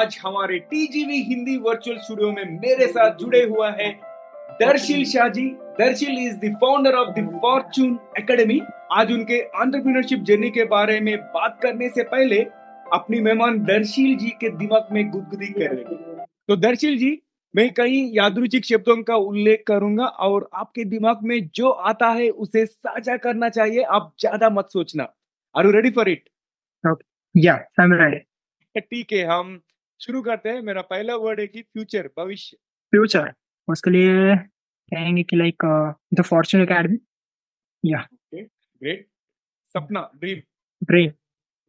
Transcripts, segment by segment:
आज हमारे TGV Hindi virtual studio में मेरे साथ जुड़े हुआ है Darshil Shahji. Darshil is the founder of the fortune academy आज उनके एंटरप्रेन्योरशिप जर्नी के बारे में बात करने से पहले अपनी मेहमान दर्शिल जी के दिमाग में गुदगुदी कर रहे तो दर्शिल जी मैं कई यादृचिक शब्दों का उल्लेख करूँगा और आपके दिमाग में जो आता है उसे साझा करना चाहिए आप ज़्यादा मत सोचना। Are you ready for it yeah I am ready ठीक है हम शुरू करते हैं। मेरा पहला वर्ड है कि फ्यूचर भविष्य। फ्यूचर उसके लिए कहेंगे कि like the Fortune Academy yeah great सपना dream dream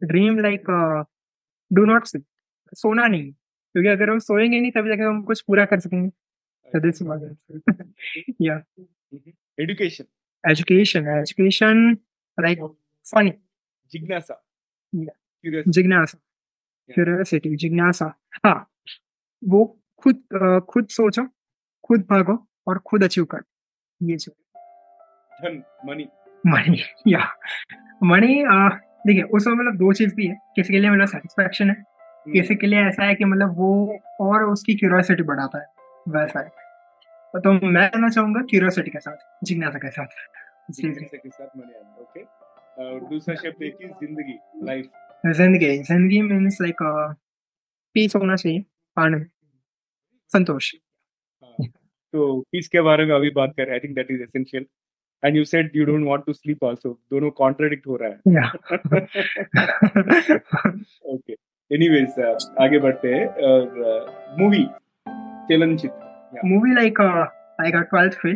dream like do not सोना नहीं। क्योंकि अगर हम सोएँगे नहीं तभी जाकर हम कुछ पूरा कर सकेंगे। What- yeah. Education education. Education. Like जिज्ञासा जिज्ञासा क्यूरियोसिटी जिज्ञासा। हाँ वो खुद खुद सोचो खुद भागो और खुद अचीव कर। ये जो धन मनी मनी या मनी देखिए उसमें मतलब दो चीज़ भी है। किसी के लिए मतलब सेटिस्फेक्शन है किसी के लिए ऐसा है कि मतलब वो और उसकी क्यूरियोसिटी बढ़ाता है वैसा है। तो मैं कहना चाहूँगा क्यूरियोसिटी के साथ जिज्ञासा के साथ। जिज्ञासा के साथ मनी ओके और दूसरा शब्द है कि ज़िंदगी लाइफ ज़िंदगी ज़िंदगी मीन्स लाइक पीस होना चाहिए आनंद संतोष। तो किसके बारे में अभी बात कर I think that is essential and you said you don't want to sleep also दोनों कॉन्ट्राडिक्ट हो रहा है। ओके एनीवेज आगे बढ़ते हैं और मूवी चलनचित्र। Movie like uh, I got 12th fail,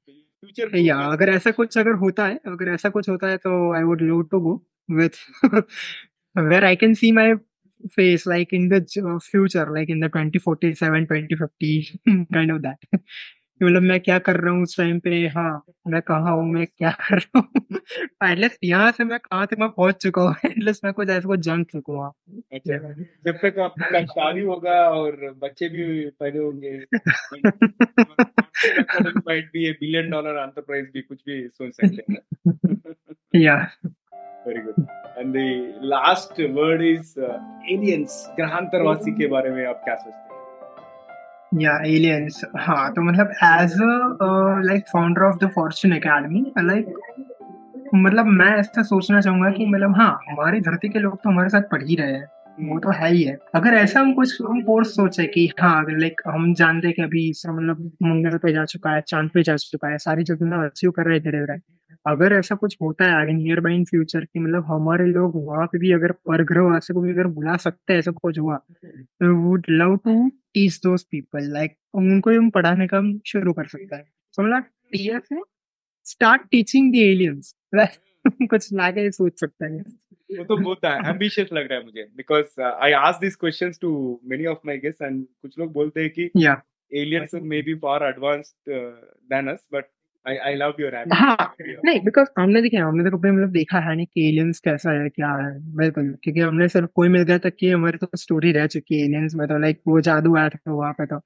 future या अगर ऐसा कुछ अगर होता है अगर ऐसा कुछ होता है तो I would love to go with where I can see my face like in the future like in the 2047 2050 kind of that कि मतलब मैं क्या कर रहा हूँ उस टाइम पे? हाँ मैं कहाँ हूँ? मैं क्या कर रहा हूँ? एटलीस्ट यहाँ से मैं कहाँ तक मैं पहुँच चुका हूँ। एटलीस्ट मैं कुछ ऐसा कुछ जान चुका हूँ। अच्छा। जब तक आपका शादी होगा और बच्चे भी पैदा होंगे might be a billion dollar enterprise भी कुछ भी सोच सकते हैं। Yeah very good and the last word is aliens ग्रहांतरवासी के बारे में आप क्या सोचते हैं? या एलियंस हाँ तो मतलब as a like founder of the Fortune Academy like मतलब मैं ऐसा सोचना चाहूँगा कि मतलब हाँ हमारी धरती के लोग तो हमारे साथ पढ़ ही रहे हैं। वो तो है ही है। अगर ऐसा हम कुछ हम कोर्स सोचे कि हाँ लाइक हम जानते हैं कि अभी इसका मतलब मंगल पे जा चुका है, चाँद पे जा चुका है, सारी जगह मतलब अचीव कर रहे हैं धीरे धीरे अगर ऐसा कुछ होता है आगे नियर बाई इन फ्यूचर की मतलब हमारे लोग वहाँ पे भी अगर परग्रह वासी को भी अगर बुला सकते हैं, ऐसा कुछ हुआ would love to teach those people like उनको हम पढ़ाने का हम शुरू कर सकते हैं। समझा? टीयर टीएस में स्टार्ट टीचिंग द एलियंस कुछ लागे सोच सकते हैं। वो तो बहुत एम्बिशियस लग रहा है मुझे because I ask this questions to many of my guest and कुछ लोग बोलते हैं कि yeah maybe far advanced than us than I, I love हाँ नहीं बिकॉज़ हमने देखा हमने तो कभी मतलब देखा है नहीं कि एलियंस कैसा है क्या है बिल्कुल क्योंकि हमने सिर्फ़ कोई मिल गया तक कि हमारी तो स्टोरी रह चुकी है एलियंस में तो लाइक वो जादू आया था वहाँ पे तो।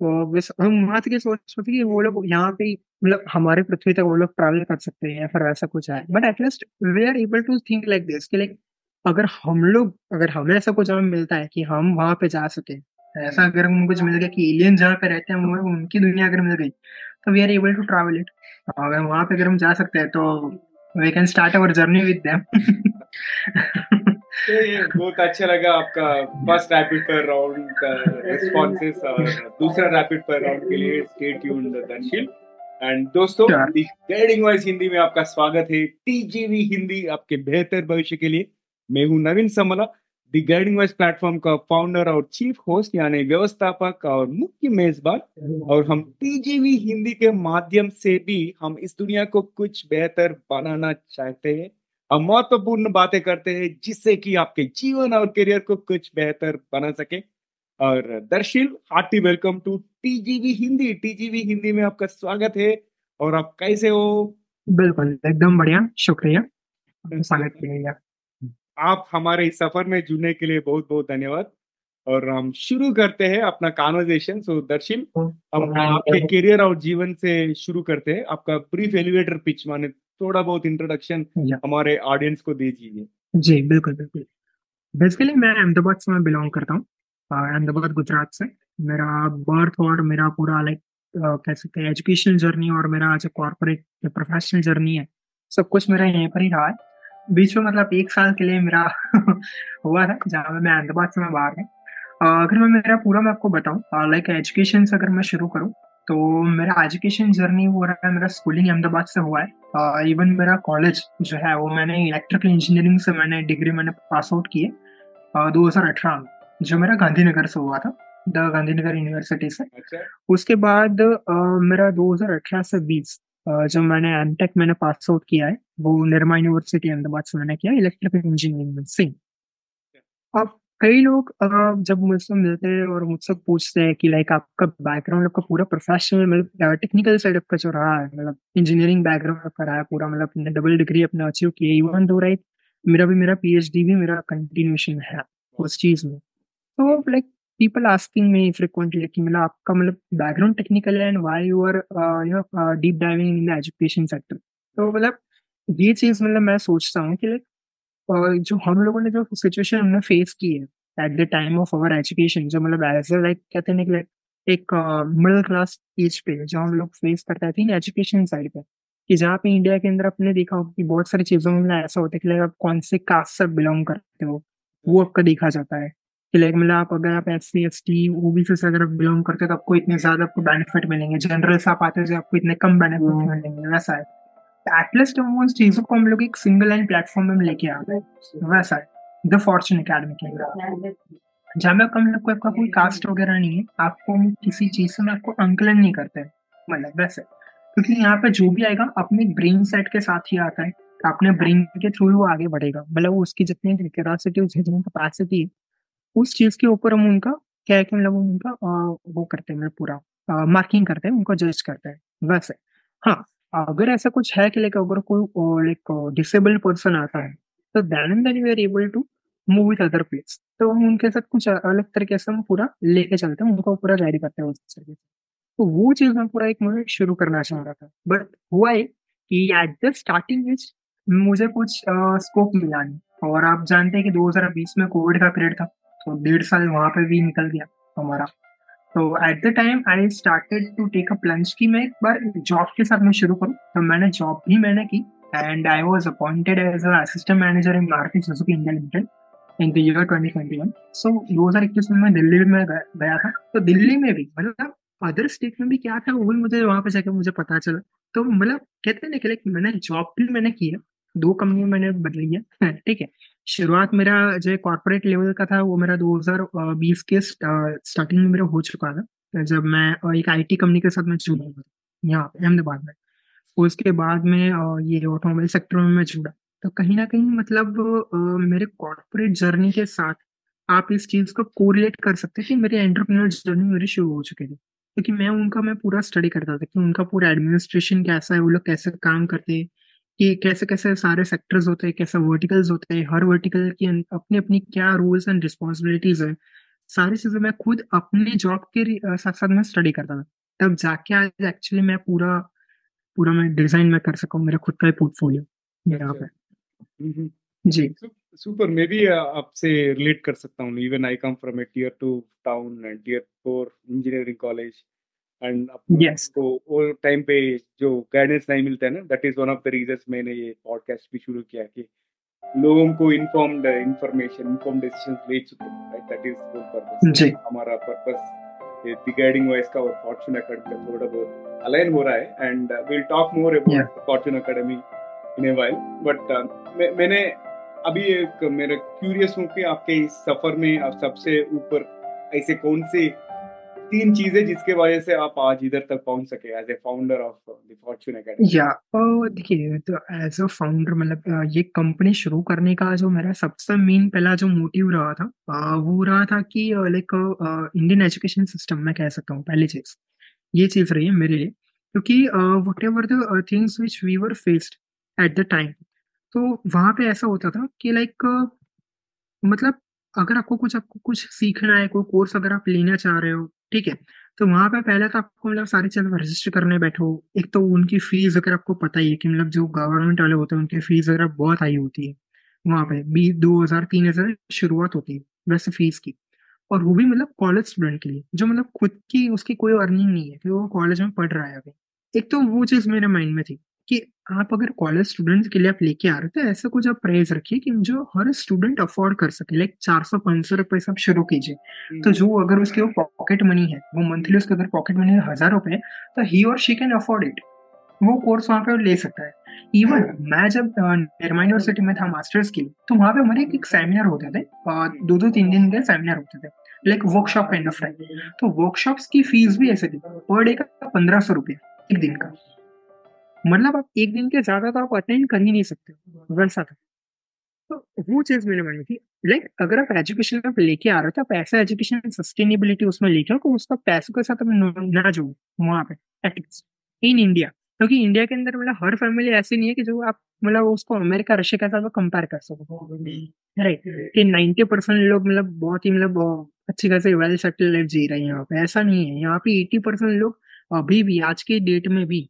वो बस हम वहाँ तक सोच सोचते कि वो लोग यहाँ पे मतलब हमारे पृथ्वी तक वो लोग ट्रैवल कर सकते हैं या फिर वैसा कुछ है। But at least we are able to think like this कि लाइक अगर हम लोग अगर हमें ऐसा कुछ हमें मिलता है कि हम वहाँ पे जा सके ऐसा अगर हम कुछ मिल गया कि एलियन जहाँ पे रहते हैं उनकी दुनिया अगर मिल गई तो we are able to travel it अगर वहाँ पे अगर हम जा सकते हैं तो we can start our journey with them तो बहुत अच्छा लगा आपका फ़र्स्ट रैपिड फायर राउंड का रिस्पॉन्सेस और दूसरा रैपिड फायर राउंड के लिए स्टे ट्यून्ड दर्शिल। एंड दोस्तों. गाइडिंग वॉइस हिंदी में आपका स्वागत है। टीजीवी हिंदी आपके बेहतर भविष्य के लिए। मैं हूँ Naveen Samla. The Guiding Voice platform का फाउंडर और चीफ होस्ट यानी व्यवस्थापक और मुख्य मेजबान और हम टीजीवी हिंदी के माध्यम से भी हम इस दुनिया को कुछ बेहतर बनाना चाहते हैं। हम महत्वपूर्ण बातें करते हैं जिससे कि आपके जीवन और करियर को कुछ बेहतर बना सके। और Darshil hearty welcome to TGV Hindi. TGV Hindi में आपका स्वागत है और आप कैसे हो? बिल्कुल एकदम बढ़िया शुक्रिया। स्वागत के लिए आप हमारे इस सफ़र में जुड़ने के लिए बहुत बहुत धन्यवाद। और हम शुरू करते हैं अपना कॉन्वर्जेशन सो दर्शिल हम आपके करियर और जीवन से शुरू करते हैं। आपका ब्रीफ एलिवेटर पिच माने थोड़ा बहुत इंट्रोडक्शन हमारे ऑडियंस को दीजिए। जी बिल्कुल बिल्कुल। बेसिकली मैं अहमदाबाद से मैं बिलोंग करता हूँ अहमदाबाद गुजरात से। मेरा बर्थ और मेरा पूरा लाइक कह सकते हैं एजुकेशनल जर्नी और मेरा जो कॉर्पोरेट प्रोफेशनल जर्नी है। सब कुछ मेरा यहीं पर ही रहा है। बीच में मतलब एक साल के लिए मेरा हुआ था जहाँ मैं अहमदाबाद से मैं बाहर गया अगर मैं मेरा पूरा मैं आपको बताऊँ लाइक एजुकेशन से अगर मैं शुरू करूँ तो मेरा एजुकेशन जर्नी हो रहा है मेरा स्कूलिंग अहमदाबाद से हुआ है। इवन मेरा कॉलेज जो है वो मैंने इलेक्ट्रिकल इंजीनियरिंग से मैंने डिग्री मैंने पास आउट की है दो हज़ार अठारह में जो मेरा गांधीनगर से हुआ था द गांधीनगर यूनिवर्सिटी से। अच्छा। उसके बाद मेरा 2018 से 20 जब मैंने एमटेक मैंने पास आउट किया है वो निर्मा यूनिवर्सिटी अहमदाबाद से मैंने किया इलेक्ट्रिकल इंजीनियरिंग में सेम अब कई लोग जब मुझसे मिलते हैं और मुझसे पूछते हैं कि लाइक आपका बैकग्राउंड आपका पूरा प्रोफेशनल मतलब टेक्निकल साइड आपका जो रहा है मतलब इंजीनियरिंग बैकग्राउंड आपका रहा है पूरा मतलब अपने डबल डिग्री अपने अचीव किए इवन दो राइट मेरा भी मेरा पीएचडी भी मेरा कंटिन्यूएशन है उस चीज़ में. तो like people asking me frequently कि मतलब आपका मतलब बैकग्राउंड टेक्निकल है and why you are you know deep diving in the education sector तो मतलब ये चीज़ मतलब मैं सोचता हूँ कि लाइक जो हम लोगों ने जो सिचुएशन हमने फेस की है at the time of our education जो मतलब एज ए लाइक कहते हैं कि एक मिडिल क्लास एज पे जो हम लोग फेस करते थे एजुकेशन साइड पे, कि जहाँ पे इंडिया के अंदर आपने देखा होगा कि बहुत सारी चीज़ों में ऐसा होता है कि आप कौन से कास्ट से बिलोंग करते हो, वो आपका देखा जाता है। कि लाइक मतलब आप अगर आप S C S T OBC से अगर आप बिलोंग करते हो तो आपको इतने ज़्यादा आपको बेनिफिट मिलेंगे। जनरल से आप आते हो तो आपको इतने कम बेनिफिट मिलेंगे वैसा है। एटलीस्ट हम उन चीज़ों को हम लोग एक सिंगल लाइन प्लेटफॉर्म में लेके आ गए वैसा है। द फॉर्चून अकेडमी के जहाँ में हम लोग को आपका कोई कास्ट वगैरह नहीं है आपको हम किसी चीज़ से आपको अंकलन नहीं करते मतलब वैसे। क्योंकि यहाँ पे जो भी आएगा अपने ब्रेन सेट के साथ ही आता है। अपने ब्रेन के थ्रू वो आगे बढ़ेगा। मतलब उसकी जितनी क्यूरियोसिटी उसकी जितनी कैपेसिटी है उस चीज़ के ऊपर हम उनका, क्या है कि मतलब उनका वो करते हैं, पूरा मार्किंग करते हैं, उनको जज करते हैं वैसे हाँ। अगर ऐसा कुछ है कि लाइक अगर कोई लाइक डिसेबल्ड पर्सन आता है तो then and then we are able to move with other place तो हम उनके साथ कुछ अलग तरीके से हम पूरा लेके चलते हैं, उनको पूरा जारी करते हैं उस तरीके से तो वो चीज़ मैं पूरा एक मुझे शुरू करना चाह रहा था बट हुआ है कि एट द स्टार्टिंग एज मुझे कुछ स्कोप मिला नहीं। और आप जानते हैं कि 2020 में कोविड का पीरियड था। तो डेढ़ साल वहाँ पे भी निकल गया हमारा। तो at the time I started to take a plunge की मैं एक बार जॉब के साथ मैं शुरू करूँ तो मैंने जॉब भी मैंने की and I was appointed as assistant manager in Maruti Suzuki India Limited in the year 2021 so 2021 में मैं दिल्ली में गया था। तो दिल्ली में भी मतलब अदर स्टेट में भी क्या था वो भी मुझे वहाँ पे जाके मुझे पता चला। तो मतलब कहते हैं ना कि मैंने जॉब भी मैंने की है दो कंपनी मैंने बदली है ठीक है। शुरुआत मेरा जो कॉर्पोरेट लेवल का था, वो मेरा 2020 के स्टार्टिंग में मेरा हो चुका था, जब मैं एक आईटी कंपनी के साथ मैं जुड़ा हुआ यहाँ अहमदाबाद में। उसके बाद में ये ऑटोमोबाइल सेक्टर में मैं जुड़ा। तो कहीं ना कहीं मतलब मेरे कॉर्पोरेट जर्नी के साथ आप इस चीज़ को कोरिलेट कर सकते हैं कि मेरी एंटरप्रेन्योर जर्नी मेरी शुरू हो चुकी थी। क्योंकि मैं उनका, मैं पूरा स्टडी करता था कि उनका पूरा एडमिनिस्ट्रेशन कैसा है, वो लोग कैसे काम करते हैं कि कैसे कैसे सारे सेक्टर्स होते हैं कैसे वर्टिकल्स होते हैं हर वर्टिकल की अपनी अपनी क्या रूल्स एंड रिस्पॉन्सिबिलिटीज है सारी चीज़ें मैं खुद अपनी जॉब के साथ साथ मैं स्टडी करता था। तब जाके आज एक्चुअली मैं पूरा पूरा मैं डिज़ाइन में कर सकूँ मेरा खुद का ही पोर्टफोलियो यहाँ पे। हम्म, जी। सुपर मैं भी आपसे रिलेट कर सकता हूँ। Even I come from a tier two town and tier four engineering college and वो टाइम पे जो गाइडेंस नहीं मिलता है ना that is one of the reasons मैंने ये पॉडकास्ट भी शुरू किया कि लोगों को इन्फॉर्म्ड इंफॉर्मेशन इन्फॉर्म डिसीजंस ले चुके हैं right that is the purpose हमारा पर्पस द गाइडिंग वॉइस का और फॉर्चून अकेडमी का थोड़ा बहुत अलाइन हो रहा है and we will talk more. About Fortune Academy in a while but मैंने अभी एक मेरा क्यूरियस हूँ कि आपके इस सफ़र में आप सबसे ऊपर ऐसे कौन से तीन चीज़ें जिसके वजह से आप आज इधर तक पहुँच सके as a founder of the Fortune Academy yeah देखिए तो एज अ फाउंडर मतलब ये कंपनी शुरू करने का जो मेरा सबसे मेन पहला जो मोटिव रहा था वो रहा था कि लाइक इंडियन एजुकेशन सिस्टम में कह सकता हूँ पहली चीज़। ये चीज़ रही है मेरे लिए क्योंकि whatever the things which we were faced at the time तो वहाँ पे ऐसा होता था कि लाइक uh, मतलब अगर आपको कुछ आपको कुछ सीखना है कोई कोर्स अगर आप लेना चाह रहे हो ठीक है? तो वहाँ पे पहले तो आपको मतलब सारी चीज़ें रजिस्टर करने बैठो। एक तो उनकी फ़ीस अगर आपको पता ही है कि मतलब जो गवर्नमेंट वाले होते हैं, उनकी फ़ीस अगर बहुत हाई होती है। वहाँ पे बीस दो हज़ार, तीन हज़ार शुरुआत होती है, वैसे फ़ीस की। और वो भी मतलब कॉलेज स्टूडेंट के लिए, जो मतलब खुद की उसकी कोई अर्निंग नहीं है कि वो कॉलेज में पढ़ रहा है अभी। एक तो वो चीज़ मेरे माइंड में थी कि आप अगर कॉलेज स्टूडेंट के लिए आप लेके आ रहे हो तो ऐसा कुछ आप प्राइस रखिए कि जो हर स्टूडेंट अफोर्ड कर सके। लाइक चार सौ पाँच सौ रुपए से आप शुरू कीजिए। तो हम्म। जो अगर उसके वो पॉकेट मनी है वो मंथली उसके अगर पॉकेट मनी है हज़ार रुपए तो ही और शी कैन अफोर्ड इट वो कोर्स वहाँ पे ले सकता है। इवन मैं जब निर्मा यूनिवर्सिटी में था मास्टर्स की तो वहाँ पे हमारे एक सेमिनार होते थे। दो दो तीन दिन के सेमिनार होते थे। Like workshop kind of time तो वर्कशॉप्स की फ़ीस भी ऐसे थी। पर डे का पंद्रह सौ रुपये एक दिन का। मतलब आप एक दिन के ज़्यादा तो आप अटेंड कर ही नहीं सकते वैसा था। तो वो चीज़ मेरे मन में थी। लाइक अगर आप एजुकेशन में लेके आ रहे हो तो आप ऐसा एजुकेशन सस्टेनेबिलिटी उसमें लेके आओ उसका पैसों के साथ ना जो वहाँ पे एटलीस्ट इन इंडिया क्योंकि इंडिया के अंदर मतलब हर फैमिली ऐसी नहीं है कि जो आप मतलब उसको अमेरिका रशिया के साथ कंपेयर कर सको। राइट कि नाइन्टी परसेंट लोग मतलब बहुत ही मतलब अच्छी खासी वेल सेटल लाइफ जी रहे हैं यहाँ पे। ऐसा नहीं है। यहाँ पे एटी परसेंट लोग अभी भी, आज के डेट में भी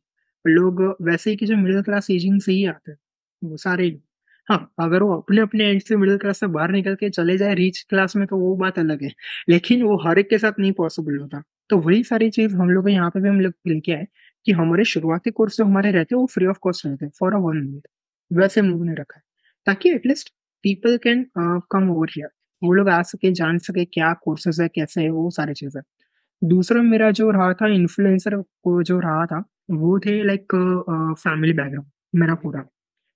लोग वैसे ही कि जो मिडिल क्लास एजिंग से ही आते हैं, वो सारे लोग हाँ अगर वो अपने अपने एज से मिडिल क्लास से बाहर निकल के चले जाए रिच क्लास में तो वो बात अलग है। लेकिन वो हर एक के साथ नहीं पॉसिबल होता। तो वही सारी चीज़ हम लोग यहाँ पे भी हम लोग लेके आए कि हमारे शुरुआती कोर्स जो हमारे रहते हैं, वो फ्री ऑफ़ कॉस्ट रहते हैं फॉर अ वन मिनट वैसे हम लोगों ने रखा है। ताकि at least people can come over here वो लोग आ सके, जान सके क्या कोर्सेज है, कैसे है, वो सारी चीज़ें। दूसरा मेरा जो रहा था इन्फ्लुएंसर को जो रहा था वो थे लाइक फैमिली बैकग्राउंड मेरा पूरा।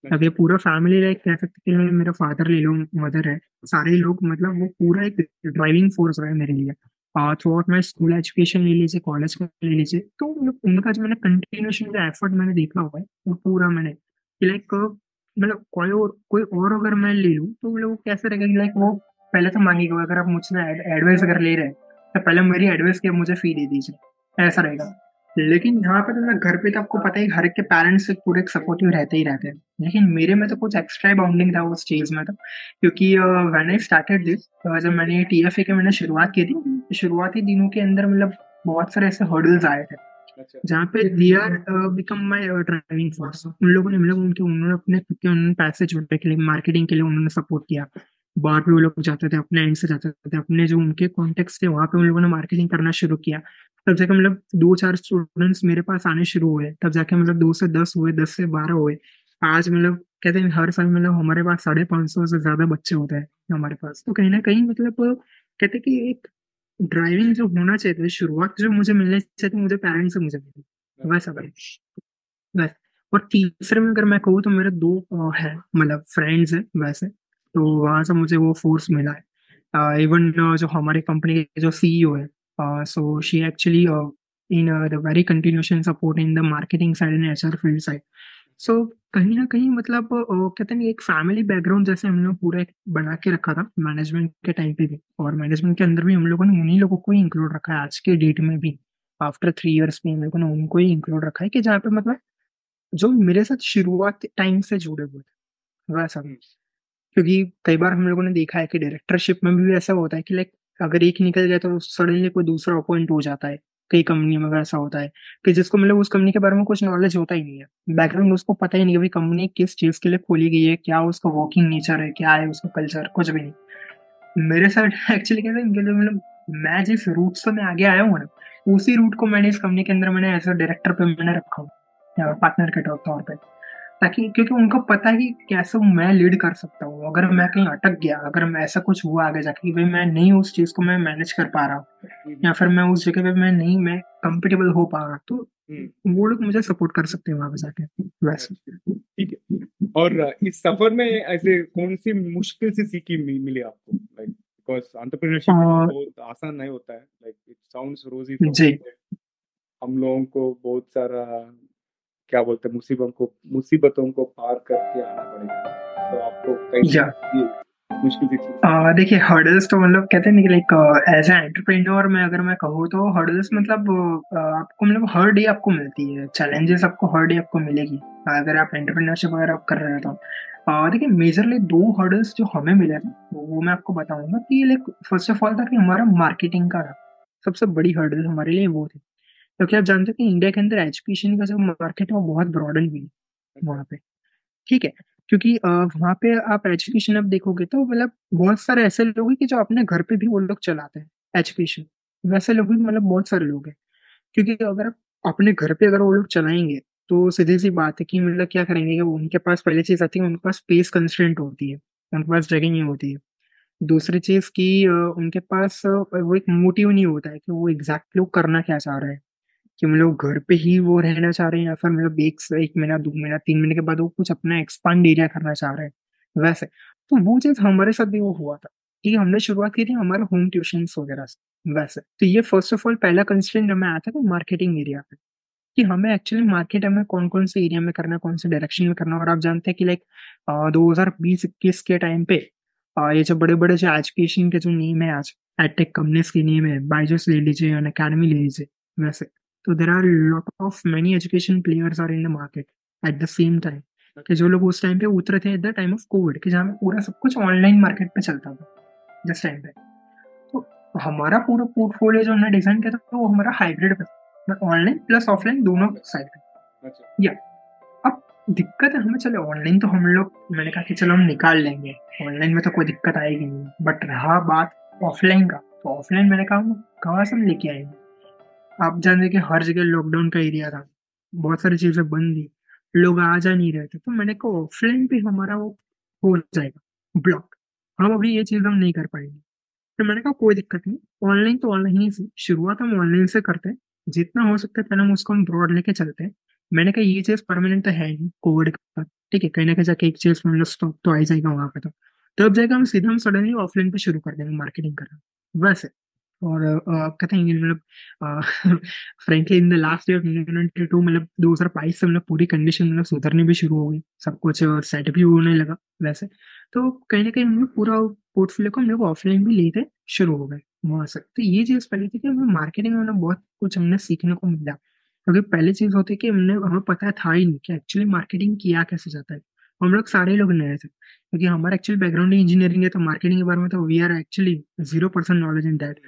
अब ये पूरा फैमिली लाइक कह सकते हैं मेरा फादर ले लो मदर है। सारे लोग मतलब वो पूरा एक ड्राइविंग फोर्स रहा है मेरे लिए। Through out my school education ले लीजिए कॉलेज का ले लीजिए तो उनका जो मैंने कंटिन्यूशन जो एफर्ट मैंने देखा हुआ है वो पूरा मैंने। लाइक मतलब कोई और कोई और अगर मैं ले लूँ तो मतलब वो कैसे रहेगा लाइक वो पहले तो मांगेगा अगर आप मुझसे एडवाइस अगर ले रहे हैं तो पहले मेरी एडवाइस के मुझे फ़ी दे दीजिए। ऐसा रहेगा। लेकिन यहाँ पे तो मैं घर पे तो आपको पता ही हर एक के पेरेंट्स से पूरे सपोर्टिव रहते ही रहते हैं। लेकिन मेरे में तो कुछ एक्स्ट्रा बाउंडिंग था उस चीज़ में तो क्योंकि मैंने स्टार्टेड दिस जब मैंने टी एफ़ ए के मैंने शुरुआत की थी शुरुआती दिनों के अंदर मतलब बहुत सारे ऐसे हर्डल्स आए थे। अच्छा। जहाँ पे they are become my driving force उन लोगों ने मतलब उनके उन्होंने अपने खुद के उन्होंने पैसे जोड़ने के लिए मार्केटिंग के लिए उन्होंने सपोर्ट किया। बाहर पे वो लोग जाते थे अपने एंड से जाते थे अपने जो उनके कॉन्टेक्ट थे वहाँ पे उन लोगों ने मार्केटिंग करना शुरू किया। तब जाके मतलब दो चार स्टूडेंट्स मेरे पास आने शुरू हुए। तब जाके मतलब दो से दस हुए, दस से बारह हुए। आज मतलब कहते हैं हर साल मतलब हमारे पास साढ़े पाँच सौ से ज़्यादा बच्चे होते हैं हमारे पास। तो कहीं ना कहीं मतलब कहते कि एक ड्राइविंग जो होना चाहिए शुरुआत जो मुझे मिलने चाहिए मुझे पेरेंट्स से मुझे मिली। वैसा वैसे और तीसरे में अगर मैं कहूँ तो मेरे दो है मतलब फ्रेंड्स है वैसे। तो वहाँ से मुझे वो फोर्स मिला है। इवन जो हमारी कंपनी के जो सीईओ है so she actually uh, in uh, the very continuation support in the marketing side and HR field side. So so, कहीं ना कहीं मतलब कहते हैं एक फैमिली बैकग्राउंड जैसे हम लोग पूरा बना के रखा था मैनेजमेंट के टाइम पे भी और मैनेजमेंट के अंदर भी हम लोगों ने उन्हीं लोगों को ही इंक्लूड रखा है आज के डेट में भी आफ्टर थ्री इयर्स में हम लोगों ने उनको ही इंक्लूड रखा है कि जहाँ पे मतलब जो मेरे साथ शुरुआत टाइम से जुड़े हुए थे वैसा हम्म। क्योंकि कई बार हम लोगों ने देखा है कि डायरेक्टरशिप में भी ऐसा होता है कि लाइक अगर एक निकल गया तो सडनली कोई दूसरा अपॉइंट हो जाता है, कई कंपनी में ऐसा होता है कि जिसको मतलब उस कंपनी के बारे में कुछ नॉलेज होता ही नहीं है। बैकग्राउंड उसको पता ही नहीं कि कंपनी किस चीज़ के लिए खोली गई है, क्या उसका वर्किंग नेचर है, क्या है उसका कल्चर कुछ भी नहीं। मेरे साथ एक्चुअली क्या मतलब मैं जिस रूट से मैं आगे आया हूँ उसी रूट को मैंने इस कंपनी के अंदर मैंने एज अ डायरेक्टर पे मैंने रखा हूँ पार्टनर के तौर पर ताकि क्योंकि उनको पता है कि कैसे मैं लीड कर सकता हूँ। अगर मैं कहीं अटक गया अगर मैं ऐसा कुछ हुआ आगे जाके कि भाई मैं नहीं उस चीज़ को मैं मैनेज कर पा रहा हूँ या फिर मैं उस जगह पे मैं नहीं मैं कंफर्टेबल हो पा रहा तो हम्म। वो लोग मुझे सपोर्ट कर सकते हैं वहाँ पे जाके। वैसे ठीक है। और इस सफ़र में ऐसे कौन सी मुश्किल से सीखी मिली आपको? लाइक बिकॉज़ एंटरप्रेन्योरशिप बहुत आसान नहीं होता है। लाइक इट्स साउंड्स रोजी जी। हम लोगों को बहुत सारा क्या बोलते हैं मुसीबत को मुसीबतों को पार करके आना पड़ेगा। तो आपको आ, देखिए हर्डल्स तो मतलब कहते हैं ना कि लाइक एज ए एंटरप्रेन्योर में अगर मैं कहूँ तो हर्डल्स मतलब आपको मतलब हर डे आपको मिलती है। चैलेंजेस आपको हर डे आपको मिलेगी। अगर आप एंटरप्रेन्योरशिप वगैरह आप कर रहे हो तो। देखिए मेजरली दो हर्डल्स जो हमें मिले थे वो मैं आपको बताऊँगा कि लाइक फ़र्स्ट ऑफ़ ऑल था कि हमारा मार्केटिंग का था। सबसे बड़ी हर्डल हमारे लिए वो थी। क्योंकि आप जानते हो कि इंडिया के अंदर एजुकेशन का जो मार्केट है वो बहुत ब्रॉडन हुई है वहाँ पे। ठीक है? क्योंकि वहाँ पे आप एजुकेशन अब देखोगे तो मतलब बहुत सारे ऐसे लोग हैं कि जो अपने घर पे भी वो लोग चलाते हैं एजुकेशन वैसे लोग भी मतलब बहुत सारे लोग हैं। क्योंकि अगर आप अपने घर पे अगर वो लोग चलाएँगे तो सीधी सी बात है कि मतलब क्या करेंगे कि उनके पास पहली चीज़ आती है उनके पास स्पेस कंस्टेंट होती है, उनके पास जगह नहीं होती है। दूसरी चीज़ की उनके पास वो एक मोटिव नहीं होता है कि वो एग्जैक्ट लोग करना क्या चाह रहे हैं। कि मतलब घर पे ही वो रहना चाह रहे हैं या फिर मतलब एक एक महीना दो महीना तीन महीने के बाद वो कुछ अपना एक्सपांड एरिया करना चाह रहे हैं। वैसे तो वो चीज़ हमारे साथ भी वो हुआ था कि हमने शुरुआत की थी हमारे होम ट्यूशन वगैरह से वैसे। तो ये फ़र्स्ट ऑफ़ ऑल पहला कंस्ट्रेंट हमें आया था मार्केटिंग एरिया पे कि हमें एक्चुअली मार्केट हमें कौन कौन से एरिया में करना है कौन से डायरेक्शन में करना है। और आप जानते हैं कि लाइक दो हज़ार बीस इक्कीस के टाइम पे अ, ये जो बड़े बड़े जो एजुकेशन के जो नेम है आज एडटेक कंपनीज़ के नेम है बाइजूस ले लीजिए अकेडमी ले लीजिए वैसे। तो there are lot of many education players are in the market at the same time कि जो लोग उस टाइम पे उतरे थे at the time of Covid कि जहाँ पे पूरा सब कुछ ऑनलाइन मार्केट पे चलता था जिस टाइम पे। तो हमारा पूरा पोर्टफोलियो जो हमने डिज़ाइन किया था तो वो हमारा हाइब्रिड पे ऑनलाइन प्लस ऑफलाइन दोनों साइड पे। अच्छा। या अब दिक्कत है हमें चलो ऑनलाइन तो हम लोग मैंने कहा कि चलो हम निकाल लेंगे। ऑनलाइन में तो कोई दिक्कत आएगी नहीं। बट रहा बात ऑफलाइन का तो ऑफलाइन मैंने कहा हम कहाँ से हम लेके आएँगे? आप जानते कि हर जगह लॉकडाउन का एरिया था। बहुत सारी चीज़ें बंद थी। लोग आ जा नहीं रहे थे। तो मैंने कहा ऑफलाइन पे हमारा वो हो जाएगा। ब्लॉक हम अभी ये चीज़ हम नहीं कर पाएँगे। तो मैंने कहा, कोई दिक्कत नहीं। ऑनलाइन तो ऑनलाइन ही से शुरुआत हम ऑनलाइन से करते हैं। जितना हो सकता है पहले हम उसको हम ब्रॉड लेके चलते हैं। मैंने कहा, ये चीज़ परमानेंट तो है नहीं कोविड का। ठीक है, कहीं ना कहीं जाके एक चीज़ मतलब स्टॉक तो आ जाएगा वहाँ पे तो। तो अब जाएगा हम सीधा हम सडनली ऑफलाइन पे शुरू कर देंगे मार्केटिंग करना। वैसे और कहते हैं मतलब frankly in the last year twenty two मतलब दो हज़ार बाईस से मतलब पूरी कंडीशन मतलब सुधरनी भी शुरू हो गई। सब कुछ सेट भी होने लगा वैसे। तो कहीं ना कहीं लोग पूरा पोर्टफोलियो को हम लोग ऑफलाइन भी लेते शुरू हो गए वहाँ से। तो ये चीज़ पहली थी कि हमें मार्केटिंग में मतलब बहुत कुछ हमने सीखने को मिला। क्योंकि पहले चीज़ होती है कि हमने, हमें पता था ही नहीं कि एक्चुअली मार्केटिंग किया कैसे जाता है। हम लोग सारे लोग नए थे क्योंकि हमारा एक्चुअली बैकग्राउंड इंजीनियरिंग है तो मार्केटिंग के बारे में तो we are actually zero percent knowledge in that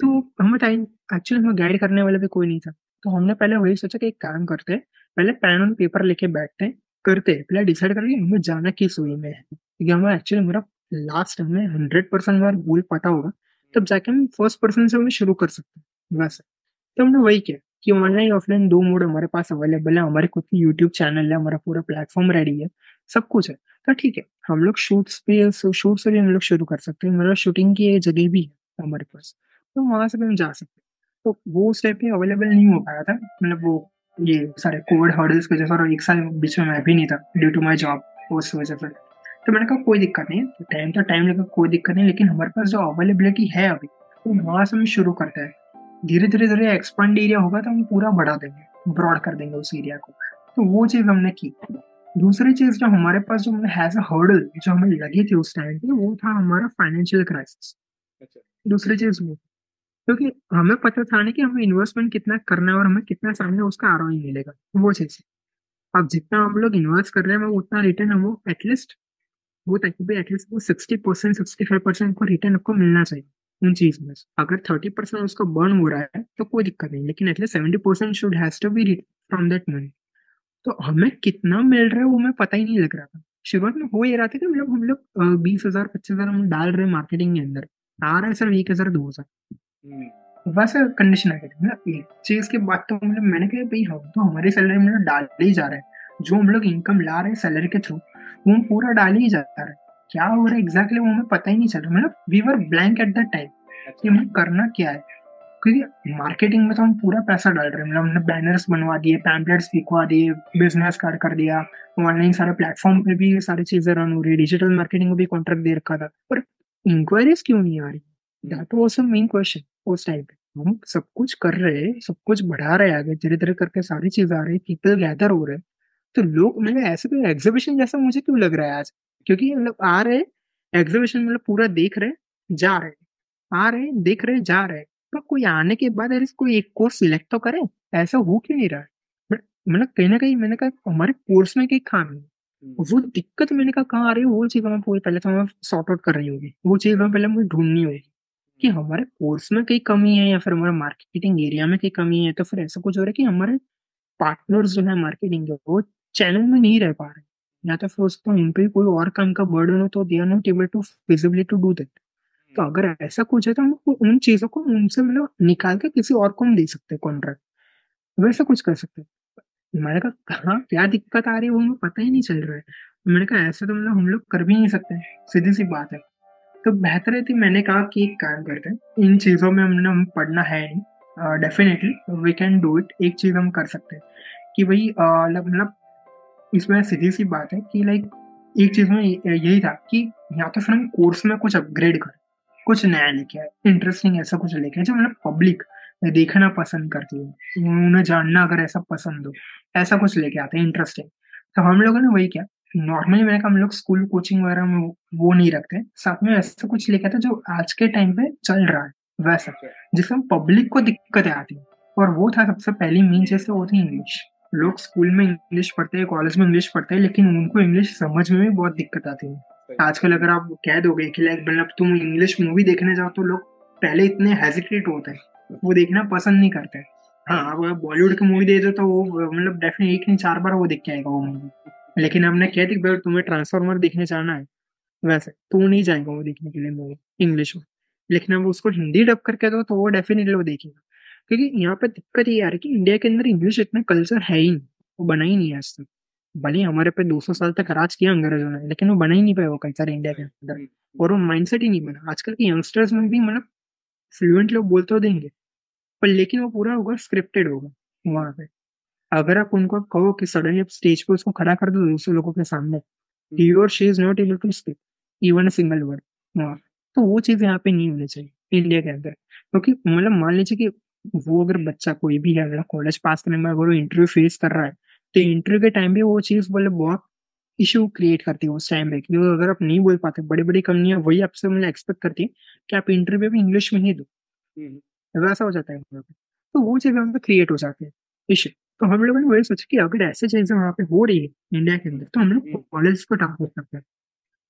तो हमें टाइम एक्चुअली हमें गाइड करने वाला भी कोई नहीं था। तो हमने पहले वही सोचा कि एक काम करते पहले पेन और पेपर लेके बैठते करते पहले डिसाइड करके हमें जाना किस वे में है। क्योंकि हमें एक्चुअली मेरा लास्ट हमें हंड्रेड परसेंट हमारा गोल पता होगा, तब जाके हम फ़र्स्ट पर्सन से हमें शुरू कर सकते हैं। वैसे तो हमने वही किया कि ऑनलाइन ऑफलाइन दो मोड हमारे पास अवेलेबल है, हमारे खुद की यूट्यूब चैनल है, हमारा पूरा प्लेटफॉर्म रेडी है। सब कुछ है। तो ठीक है, हम लोग शूट्स पे शूट से भी हम लोग शुरू कर सकते हैं। मेरा शूटिंग की जगह भी है हमारे पास। तो वहाँ से भी हम जा सकते हैं। तो वो उस टाइप पे अवेलेबल नहीं हो पाया था। मतलब वो, ये सारे कोविड हर्डल्स की वजह से और एक साल बीच में मैं भी नहीं था ड्यू टू माई जॉब उस वजह से। तो मैंने कहा कोई दिक्कत नहीं है। टाइम तो टाइम लगा कोई दिक्कत नहीं लेकिन हमारे पास जो अवेलेबिलिटी है अभी तो वहाँ से हम शुरू करते हैं। धीरे धीरे धीरे एक्सपांड एरिया होगा तो हम पूरा बढ़ा देंगे ब्रॉड कर देंगे उस एरिया को। तो वो चीज़ हमने की। दूसरी चीज़ जो हमारे पास जो हैज़ अ हर्डल जो हमें लगी थी उस टाइम पे वो था हमारा फाइनेंशियल क्राइसिस अच्छा। दूसरी चीज़ वो क्योंकि हमें पता था ना कि हमें इन्वेस्टमेंट कितना करना है और हमें कितना सामने उसका आर मिलेगा वो चीज़। अब जितना हम लोग इन्वेस्ट कर रहे हैं वो उतना रिटर्न हमको एटलीस्ट वो ताकि भाई एटलीस्ट वो sixty percent sixty five percent को रिटर्न आपको मिलना चाहिए उन चीज़ में अगर थर्टी परसेंट उसका बर्न हो रहा है तो कोई दिक्कत नहीं लेकिन at least seventy percent should has to be from that money तो हमें कितना मिल रहा है वो हमें पता ही नहीं लग रहा था। शुरुआत में हो ये रहा था कि मतलब हम लोग बीस हज़ार पच्चीस हज़ार हम डाल रहे हैं मार्केटिंग के अंदर। आ रहा है सिर्फ़ एक हज़ार दो हज़ार। हम्म, वैसे कंडीशन आ थी। मतलब एक चीज़ के बाद तो मतलब मैंने कहा भाई हम तो हमारी सैलरी मतलब डाल ही जा रहे हैं। जो हम लोग इनकम ला रहे हैं सैलरी के थ्रू वो हम पूरा डाल ही जा रहे हैं। क्या हो रहा है एग्जैक्टली वो हमें पता ही नहीं चल रहा। मतलब we were blank at the time कि हमें करना क्या है? क्योंकि मार्केटिंग में तो हम पूरा पैसा डाल रहे हैं। मतलब हमने बैनर्स बनवा दिए पैम्पलेट्स लिखवा दिए बिज़नेस कार्ड कर दिया। ऑनलाइन सारे प्लेटफॉर्म पे भी सारी चीज़ें रन हो रही है। डिजिटल मार्केटिंग में भी कॉन्ट्रैक्ट दे रखा था। पर इंक्वायरीज क्यों नहीं आ रही? दैट वाज मेन क्वेश्चन उस टाइम पे। हम सब कुछ कर रहे हैं, सब कुछ बढ़ा रहे आगे धीरे धीरे करके सारी चीज़ आ रही पीपल गैदर हो रहे तो लोग मतलब ऐसे तो एग्जीबिशन जैसा मुझे क्यों लग रहा है आज? क्योंकि मतलब आ रहे एग्जीबिशन मतलब पूरा देख रहे जा रहे आ रहे देख रहे जा रहे पर कोई आने के बाद अरे कोई एक कोर्स सिलेक्ट तो करे ऐसा हो क्यों नहीं रहा है? बट मतलब कहीं ना कहीं मैंने कहा हमारे कोर्स में कहीं खामी है। वो दिक्कत मैंने कहा कहाँ आ रही है वो चीज़ हमें पूरी पहले तो हमें सॉर्ट आउट कर रही होगी। वो चीज़ हमें पहले मुझे ढूंढनी होगी कि हमारे कोर्स में कहीं कमी है या फिर हमारे मार्केटिंग एरिया में कहीं कमी है तो फिर ऐसा कुछ हो रहा है कि हमारे पार्टनर्स जो है मार्केटिंग के वो चैनल में नहीं रह पा रहे या तो फिर उसको उन पर कोई और काम का बर्डन हो तो they are not able to feasibly to do that तो अगर ऐसा कुछ है तो हम उन चीज़ों को उनसे मतलब निकाल के किसी और को हम दे सकते हैं कॉन्ट्रैक्ट वैसा कुछ कर सकते हैं। मैंने कहा हाँ क्या दिक्कत आ रही है? वो हमें पता ही नहीं चल रहा है। मैंने कहा, ऐसा तो मतलब हम लोग कर भी नहीं सकते सीधी सी बात है। तो बेहतर है थी मैंने कहा कि एक काम करते हैं। इन चीज़ों में हमने, हम पढ़ना है। नहीं definitely we can do it एक चीज़ हम कर सकते हैं कि भाई मतलब इसमें सीधी सी बात है कि लाइक एक चीज़ में यही था कि या तो फिर हम कोर्स में कुछ अपग्रेड करें। कुछ नया लेके आए इंटरेस्टिंग ऐसा कुछ लेके आए जो मतलब पब्लिक देखना पसंद करती है। उन्हें जानना अगर ऐसा पसंद हो, ऐसा कुछ लेके आते हैं इंटरेस्टिंग तो हम लोगों ने वही किया नॉर्मली मैंने कहा हम लोग स्कूल कोचिंग वगैरह में वो नहीं रखते, साथ में ऐसा कुछ लेके आते जो आज के टाइम पे चल रहा है, वैसा। जिसमें पब्लिक को दिक्कतें आती है। और वो था सबसे पहली मेन तो वो थी इंग्लिश लोग स्कूल में इंग्लिश पढ़ते हैं कॉलेज में इंग्लिश पढ़ते हैं, लेकिन उनको इंग्लिश समझ में भी बहुत दिक्कत आती है। आजकल अगर आप कह दोगे कि लाइक मतलब तुम इंग्लिश मूवी देखने जाओ तो लोग पहले इतने हेजिटेट होते हैं। वो देखना पसंद नहीं करते। हाँ अब बॉलीवुड की मूवी दे दो तो वो मतलब डेफिनेट एक नहीं, चार बार वो देख के आएगा वो मूवी लेकिन हमने कह दी भाई, तुम्हें ट्रांसफॉर्मर देखने जाना है, वैसे तो नहीं जाएगा वो देखने के लिए मूवी इंग्लिश में। लेकिन अब उसको हिंदी डब करके दो तो वो डेफिनेटली वो देखेगा। क्योंकि यहाँ पे दिक्कत ये आ रही है कि इंडिया के अंदर इंग्लिश इतना कल्चर है ही नहीं, वो बना ही नहीं है आज तक। भले हमारे पे 200 साल तक राज किया अंग्रेज़ों ने लेकिन वो बना ही नहीं पाया वो कल्चर इंडिया के अंदर। और वो माइंडसेट ही नहीं बना। आजकल के यंगस्टर्स में भी मतलब फ्लुएंट लोग बोल तो देंगे पर लेकिन वो पूरा होगा स्क्रिप्टेड होगा वहाँ पे। अगर आप उनको कहो कि सडनली आप स्टेज पे उसको खड़ा कर दो दूसरे लोगों के सामने ही और she is not able to speak even a single word वहाँ तो वो चीज़ यहाँ पे नहीं होनी चाहिए इंडिया के अंदर। क्योंकि मतलब मान लीजिए कि वो अगर बच्चा कोई भी है अगर कॉलेज पास करने में अगर वो इंटरव्यू फेस कर रहा है तो इंटरव्यू के टाइम पे वो चीज़ बोले बहुत इशू क्रिएट करती है उस टाइम पे क्योंकि अगर आप नहीं बोल पाते बड़ी बड़ी कंपनियाँ वही आपसे मतलब एक्सपेक्ट करती है कि आप इंटरव्यू भी इंग्लिश में ही दो। वैसा हो जाता है तो वो चीज़ें वहाँ पे क्रिएट हो जाती है इशू तो हम लोगों ने वही सोचा कि अगर ऐसे चीज़ें वहाँ पे हो रही है इंडिया के अंदर तो हम लोग कॉलेज को टारगेट करते हैं।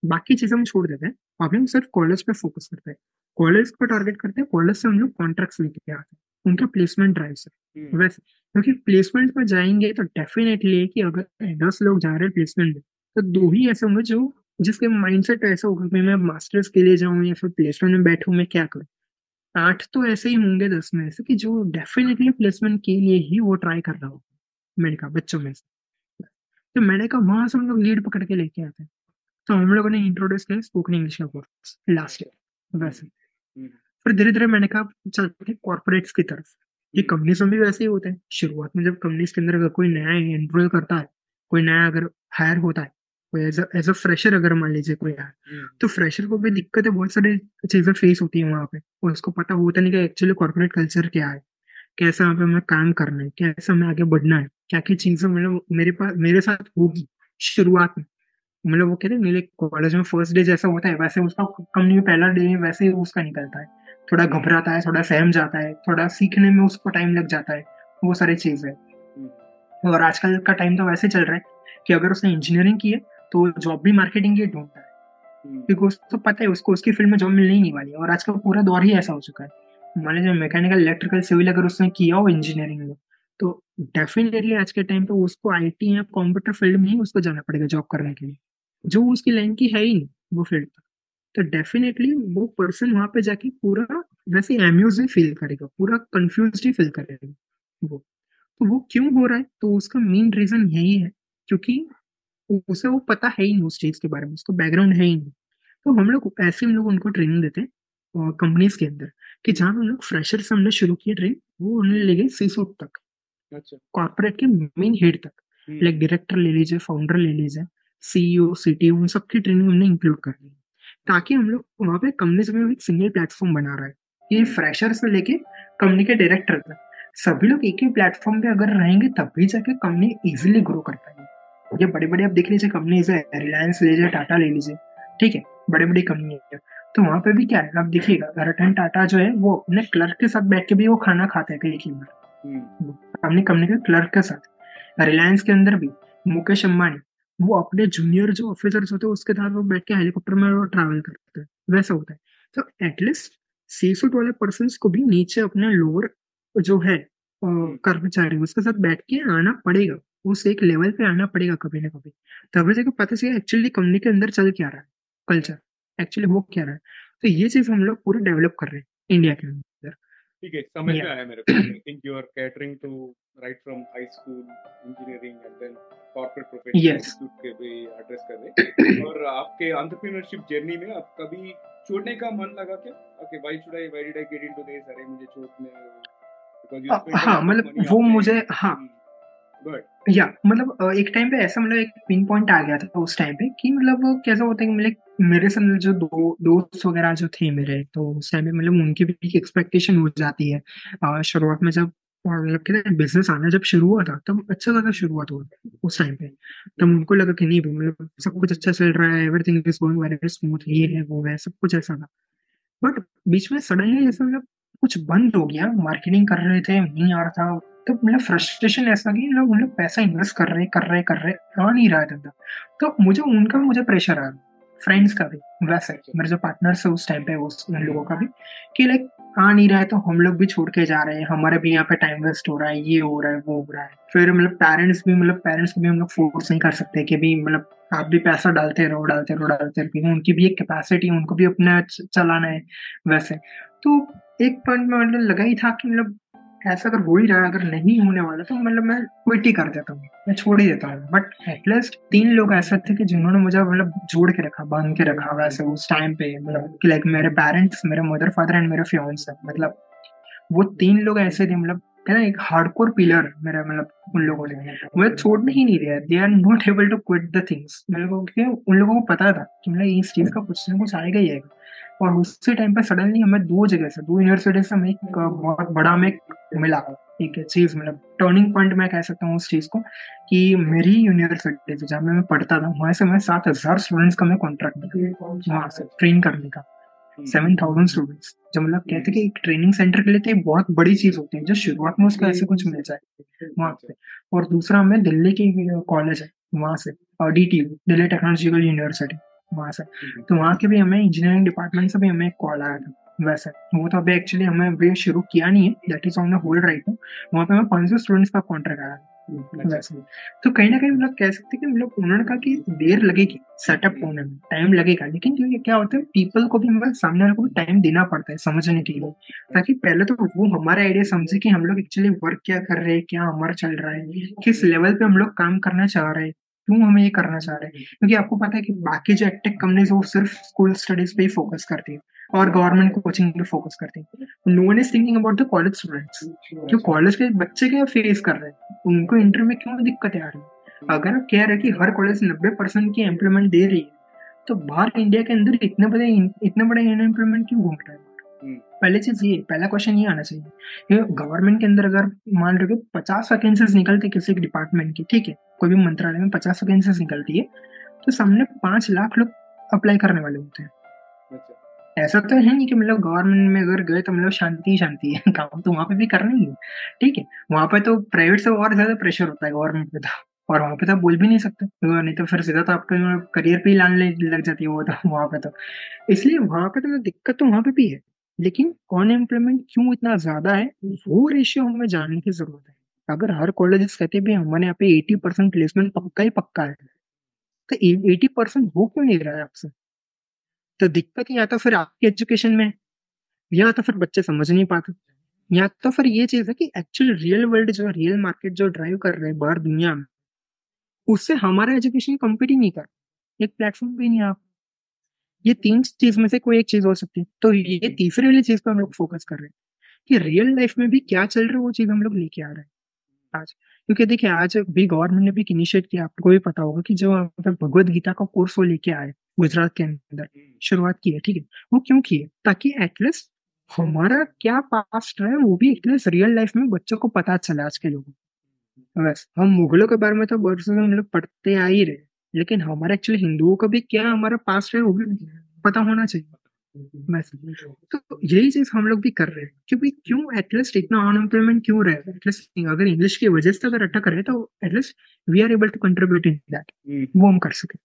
बाकी चीज़ें हम छोड़ देते हैं। हम लोग सिर्फ़ कॉलेज पे फोकस करते हैं। कॉलेज को टारगेट करते हैं कॉलेज से हम लोग कॉन्ट्रैक्ट लेके आते हैं। उनका प्लेसमेंट ड्राइव से वैसे क्योंकि प्लेसमेंट में जाएँगे तो डेफिनेटली कि अगर दस लोग जा रहे हैं प्लेसमेंट में तो दो ही ऐसे होंगे जो जिसके माइंडसेट ऐसा होगा कि मैं मास्टर्स के लिए जाऊँ या फिर प्लेसमेंट में बैठू मैं क्या करूँ? आठ तो ऐसे ही होंगे दस में ऐसे कि जो डेफिनेटली प्लेसमेंट के लिए ही वो ट्राई कर रहा होगा मैंने कहा बच्चों में से। तो मैंने कहा वहाँ से हम लोग लीड पकड़ के लेके आते हैं। तो हम लोगों ने इंट्रोड्यूस किया स्पोकन इंग्लिश का कोर्स लास्ट ईयर वैसे। फिर धीरे धीरे मैंने कहा चलते कॉर्पोरेट्स की तरफ़। ये कंपनीज़ में भी वैसे ही होते हैं। शुरुआत में जब कंपनीज़ के अंदर अगर कोई नया एनरोल करता है कोई नया अगर हायर होता है कोई एज अ फ्रेशर अगर मान लीजिए कोई हायर तो फ्रेशर को भी दिक्कत है बहुत सारी चीज़ें फेस होती है वहाँ पे। और उसको पता होता नहीं कि एक्चुअली कॉर्पोरेट कल्चर क्या है कैसे वहाँ पे हमें काम करना है कैसे हमें आगे बढ़ना है क्या क्या चीज़ें मतलब मेरे पास मेरे साथ होगी शुरुआत में। मतलब वो कहते हैं मेरे कॉलेज में फ़र्स्ट डे जैसा होता है वैसे उसका कंपनी में पहला डे वैसे ही उसका निकलता है। थोड़ा घबराता है थोड़ा सहम जाता है थोड़ा सीखने में उसको टाइम लग जाता है वो सारी चीज़ है। और आजकल का टाइम तो वैसे चल रहा है कि अगर उसने इंजीनियरिंग की है तो जॉब भी मार्केटिंग की ढूंढता है। क्योंकि उसको पता है उसको उसकी फ़ील्ड में जॉब मिलने ही नहीं वाली है। और आजकल पूरा दौर ही ऐसा हो चुका है। मान लीजिए मैकेनिकल इलेक्ट्रिकल सिविल अगर उसने किया हो इंजीनियरिंग में तो डेफिनेटली आज के टाइम पे उसको आईटी या कंप्यूटर फ़ील्ड में ही उसको जाना पड़ेगा जॉब करने के लिए। जो उसकी लाइन की है ही नहीं वो फ़ील्ड तो डेफिनेटली वो पर्सन वहाँ पे जाके पूरा वैसे एम्यूज ही फील करेगा पूरा कंफ्यूज ही फील करेगा वो। तो वो क्यों हो रहा है? तो उसका मेन रीजन यही है क्योंकि उसे वो पता है ही नहीं उस चीज़ के बारे में उसको बैकग्राउंड है ही नहीं। तो हम लोग ऐसे हम लोग उनको ट्रेनिंग देते हैं कंपनीज़ के अंदर कि जहाँ हम लोग फ्रेशर से हमने शुरू किया ट्रेन वो उन्हें ले गए सीसूट तक। कॉर्पोरेट के मेन हेड तक। लाइक डायरेक्टर ले लीजिए फाउंडर ले लीजिए सीईओ सीटीओ उन सबकी ट्रेनिंग हमने इंक्लूड कर दी ताकि हम लोग वहाँ पे कंपनीज़ में एक सिंगल प्लेटफॉर्म बना रहा। है ये फ्रेशर से लेके कंपनी के डायरेक्टर तक सभी लोग एक ही प्लेटफॉर्म पे अगर रहेंगे तभी जाके कंपनी इजीली ग्रो कर पाएगी। ये बड़े बड़े आप देख लीजिए कंपनीज़ है रिलायंस ले लीजिए टाटा ले लीजिए ठीक है? बड़े बड़ी कंपनी है तो वहाँ पे भी क्या है आप देखिएगा रतन टाटा जो है वो अपने क्लर्क के साथ बैठ के भी वो खाना खाता है कई बार। हम्म, अपनी कंपनी के क्लर्क के साथ रिलायंस के अंदर भी मुकेश अंबानी वो अपने जूनियर जो ऑफिसर्स होते हैं उसके साथ वो बैठ के हेलीकॉप्टर में वो ट्रैवल करते हैं। वैसा होता है। तो एटलीस्ट सी सूट वाले पर्सन को भी नीचे अपने लोअर जो है कर्मचारी उसके साथ बैठ के आना पड़ेगा। उस एक लेवल पे आना पड़ेगा कभी ना कभी। तभी जाके पता चलेगा एक्चुअली कंपनी के अंदर चल क्या रहा है। कल्चर एक्चुअली वो क्या रहा है। तो ये चीज़ हम लोग पूरा डेवलप कर रहे हैं इंडिया के अंदर। ठीक है समझ में आया मेरे को। I think you are catering to right from high school engineering and then corporate professional. के भी एड्रेस कर रहे और आपके एंटरप्रेन्योरशिप जर्नी में आप कभी छोड़ने का मन लगा क्या? Okay why should I why did I get into this अरे मुझे छोड़ने बिकॉज़ अ, हाँ मतलब वो मुझे हाँ। गुड या मतलब एक टाइम पे ऐसा मतलब एक पिन पॉइंट आ गया था उस टाइम पे कि मतलब वो कैसा होता है कि मतलब मेरे साथ जो दो, दोस्त वगैरह जो थे मेरे तो उस टाइम पे मतलब उनकी भी एक एक्सपेक्टेशन हो जाती है। शुरुआत में जब मतलब कहते हैं बिज़नेस आना जब शुरू हुआ था, तब अच्छा खासा शुरुआत हुआ उस टाइम पे। तब उनको लगा कि नहीं मतलब सब कुछ अच्छा चल रहा है everything is going very smooth ये है, वो है, सब कुछ ऐसा था। बट बीच में सडनली जैसे मतलब कुछ बंद हो गया मार्केटिंग कर रहे थे, नहीं आ रहा था तो मतलब फ्रस्ट्रेशन ऐसा कि लोग मतलब पैसा इन्वेस्ट कर रहे कर रहे कर रहे, आ नहीं रहा है तो मुझे उनका मुझे प्रेशर आ फ्रेंड्स का भी, वैसे मेरे जो पार्टनर्स है उस टाइम पे, उस, उन लोगों का भी, कि लाइक आ नहीं रहा है तो हम लोग भी छोड़ के जा रहे हैं, हमारे भी यहाँ पे टाइम वेस्ट हो रहा है, ये हो रहा है, वो हो रहा है। फिर मतलब पेरेंट्स भी मतलब पेरेंट्स को भी हम लोग फोर्स नहीं कर सकते कि भी मतलब आप भी पैसा डालते रहो डालते रहो डालते रहो, क्योंकि उनकी भी एक कैपेसिटी उनको भी अपना चलाना है, वैसे। तो एक पॉइंट में मतलब लगा ही था कि मतलब ऐसा अगर हो ही रहा है, अगर नहीं होने वाला तो मतलब मैं क्विट ही कर देता हूँ, मैं छोड़ ही देता हूँ। बट एटलीस्ट तीन लोग ऐसे थे कि जिन्होंने मुझे मतलब जोड़ के रखा, बाँध के रखा वैसे उस टाइम पे मतलब कि लाइक मेरे पेरेंट्स मेरे मदर फादर एंड मेरे फ्योन्स मतलब वो तीन लोग ऐसे थे मतलब है ना, एक हार्डकोर पिलर मेरा मतलब उन लोगों ने। मुझे छोड़ने ही नहीं दिया they are not able to quit the things मेरे को उन लोगों को पता था कि मतलब इस चीज़ का कुछ ना कुछ आएगा ही आएगा। और उसी टाइम पे सडनली हमें दो जगह से दो यूनिवर्सिटी से हमें एक बहुत बड़ा हमें मिला एक चीज़ मतलब टर्निंग पॉइंट मैं कह सकता हूँ उस चीज़ को कि मेरी यूनिवर्सिटी से जहाँ मैं पढ़ता था वहाँ से मैं सात हज़ार स्टूडेंट्स का मैं कॉन्ट्रैक्ट मिला वहाँ से ट्रेन करने का। सेवन थाउज़ेंड स्टूडेंट्स जो मतलब कहते कि एक ट्रेनिंग सेंटर के लिए तो बहुत बड़ी चीज़ होती है जो शुरुआत में उसको ऐसे कुछ मिल जाए वहाँ पे। और दूसरा हमें दिल्ली की कॉलेज है वहाँ से और डी दिल्ली टेक्नोलॉजिकल यूनिवर्सिटी वहाँ से। तो वहाँ के भी हमें इंजीनियरिंग डिपार्टमेंट से भी हमें एक कॉल आया था वैसे। वो तो अभी एक्चुअली हमें अभी शुरू किया नहीं है that is on the hold right now वहाँ पे हमें पाँच सौ स्टूडेंट्स का कॉन्ट्रैक्ट आया था वैसे। तो कहीं ना कहीं मतलब कह सकते हैं कि मतलब उन्होंने कहा कि देर लगेगी सेटअप होने में टाइम लगेगा। लेकिन जो ये क्या होता है पीपल को भी मतलब सामने वाले को भी टाइम देना पड़ता है समझने के लिए। ताकि पहले तो वो हमारा आइडिया समझे कि हम लोग एक्चुअली वर्क क्या कर रहे हैं क्या हमारा चल रहा है किस लेवल पे हम लोग काम करना चाह रहे हैं। क्यों हमें ये करना चाह रहे हैं? क्योंकि आपको पता है कि बाकी जो एटेक कंपनीज़ वो सिर्फ़ स्कूल स्टडीज़ पे ही फोकस करती है और गवर्नमेंट कोचिंग पे फोकस करती है। No one is thinking about the college students जो कॉलेज के बच्चे क्या फेस कर रहे हैं? उनको इंटरव्यू में क्यों दिक्कतें आ रही है? अगर कह रहे कि हर कॉलेज नब्बे परसेंट की एम्प्लॉयमेंट दे रही है तो बाहर इंडिया के अंदर इतने बड़े इतने बड़े अनएम्प्लॉयमेंट क्यों घूम रहे हैं? पहले चीज़ ये पहला क्वेश्चन ये आना चाहिए गवर्नमेंट के अंदर अगर मान लो कि पचास वैकेंसीज निकलती किसी डिपार्टमेंट की ठीक है? कोई भी मंत्रालय में पचास वैकेंसीज निकलती है तो सामने पाँच लाख लोग अप्लाई करने वाले होते हैं। ऐसा तो है नहीं कि मतलब गवर्नमेंट में अगर गए तो मतलब शांति ही शांति है काम तो वहाँ पे भी करना ही है ठीक है? वहाँ पे तो प्राइवेट से और ज़्यादा प्रेशर होता है गवर्नमेंट पे तो और वहाँ पे तो आप बोल भी नहीं सकते नहीं तो फिर सीधा तो आपके करियर पे ही लाने लग जाती है वो तो वहाँ पे तो। इसलिए वहाँ पे तो दिक्कत तो वहाँ पे भी है। लेकिन अनएम्प्लॉयमेंट क्यों इतना ज़्यादा है, वो रेशियो हमें जानने की ज़रूरत है। अगर हर कॉलेज कहते भी हमारे यहाँ पे एटी परसेंट प्लेसमेंट पक्का ही पक्का है। तो एटी परसेंट हो क्यों नहीं रहा है आपसे? तो दिक्कत या तो फिर आपकी एजुकेशन में या तो फिर बच्चे समझ नहीं पाते। या तो फिर ये चीज़ है कि एक्चुअल रियल वर्ल्ड जो रियल मार्केट जो ड्राइव कर रहे हैं बाहर दुनिया में, उससे हमारा एजुकेशन कम्पीट ही नहीं कर एक प्लेटफॉर्म भी नहीं आप ये तीन चीज़ में से कोई एक चीज़ हो सकती है। तो ये तीसरी वाली चीज़ पर हम लोग फोकस कर रहे हैं कि रियल लाइफ में भी क्या चल रहा है वो चीज़ हम लोग लेके आ रहे हैं आज। क्योंकि देखिए आज भी गवर्नमेंट ने भी इनिशिएट किया आपको भी पता होगा कि जो भगवत गीता का कोर्स वो लेके आए गुजरात के अंदर शुरुआत की है ठीक है? वो क्यों किए? ताकि एटलीस्ट हमारा क्या पास्ट है वो भी एटलीस्ट रियल लाइफ में बच्चों को पता चला आज के लोगों बस हम मुगलों के बारे में तो बरसों से हम लोग पढ़ते आ ही रहे। लेकिन हमारे एक्चुअली हिंदुओं का भी क्या हमारा पास है वो भी पता होना चाहिए। तो यही चीज़ हम लोग भी कर रहे हैं क्योंकि क्यों एटलीस्ट इतना अनएम्प्लॉयमेंट क्यों रहे? एटलीस्ट अगर इंग्लिश की वजह से अगर अटक रहे तो at least we are able to contribute in that वो हम कर सके।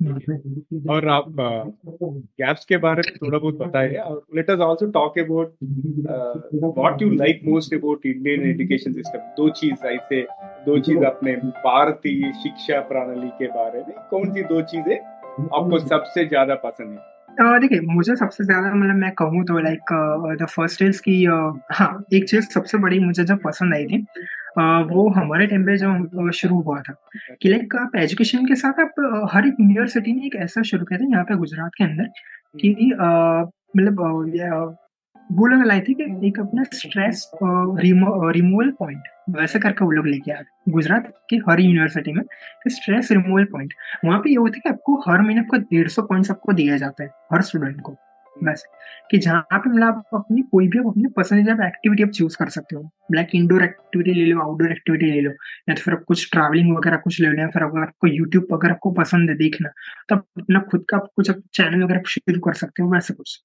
और आप गैप्स के बारे में थोड़ा बहुत बताइए और let us also talk about what you like most about Indian education system दो चीज़ ऐसे दो चीज़ अपने भारतीय शिक्षा प्रणाली के बारे में कौन सी दो चीज़ें आपको सबसे ज़्यादा पसंद है? देखिए मुझे सबसे ज़्यादा मतलब मैं कहूँ तो लाइक द फ़र्स्ट इज़ की हाँ एक चीज़ सबसे बड़ी मुझे जो पसंद आई थी वो हमारे टाइम पे जो शुरू हुआ था कि लाइक आप एजुकेशन के साथ आप हर एक यूनिवर्सिटी ने एक ऐसा शुरू किया था यहाँ पे गुजरात के अंदर कि मतलब वो लाई थी कि एक अपना स्ट्रेस रिमूवल पॉइंट वैसे करके वो लोग लेके आए। गुजरात के हर यूनिवर्सिटी में स्ट्रेस रिमूवल पॉइंट वहाँ पे ये होता है कि आपको हर महीने आपको डेढ़ सौ पॉइंट्स आपको दिए जाते हैं, हर स्टूडेंट को, बस। कि जहाँ पे मतलब आप अपनी, कोई भी आप अपनी पसंदीदा एक्टिविटी आप चूज़ कर सकते हो लाइक इंडोर एक्टिविटी ले लो आउटडोर एक्टिविटी ले लो, या तो फिर आप कुछ ट्रैवलिंग वगैरह कुछ ले लो या फिर अगर आपको यूट्यूब अगर आपको पसंद है देखना तो आप अपना खुद का कुछ चैनल वगैरह शुरू कर सकते हो, वैसे कुछ।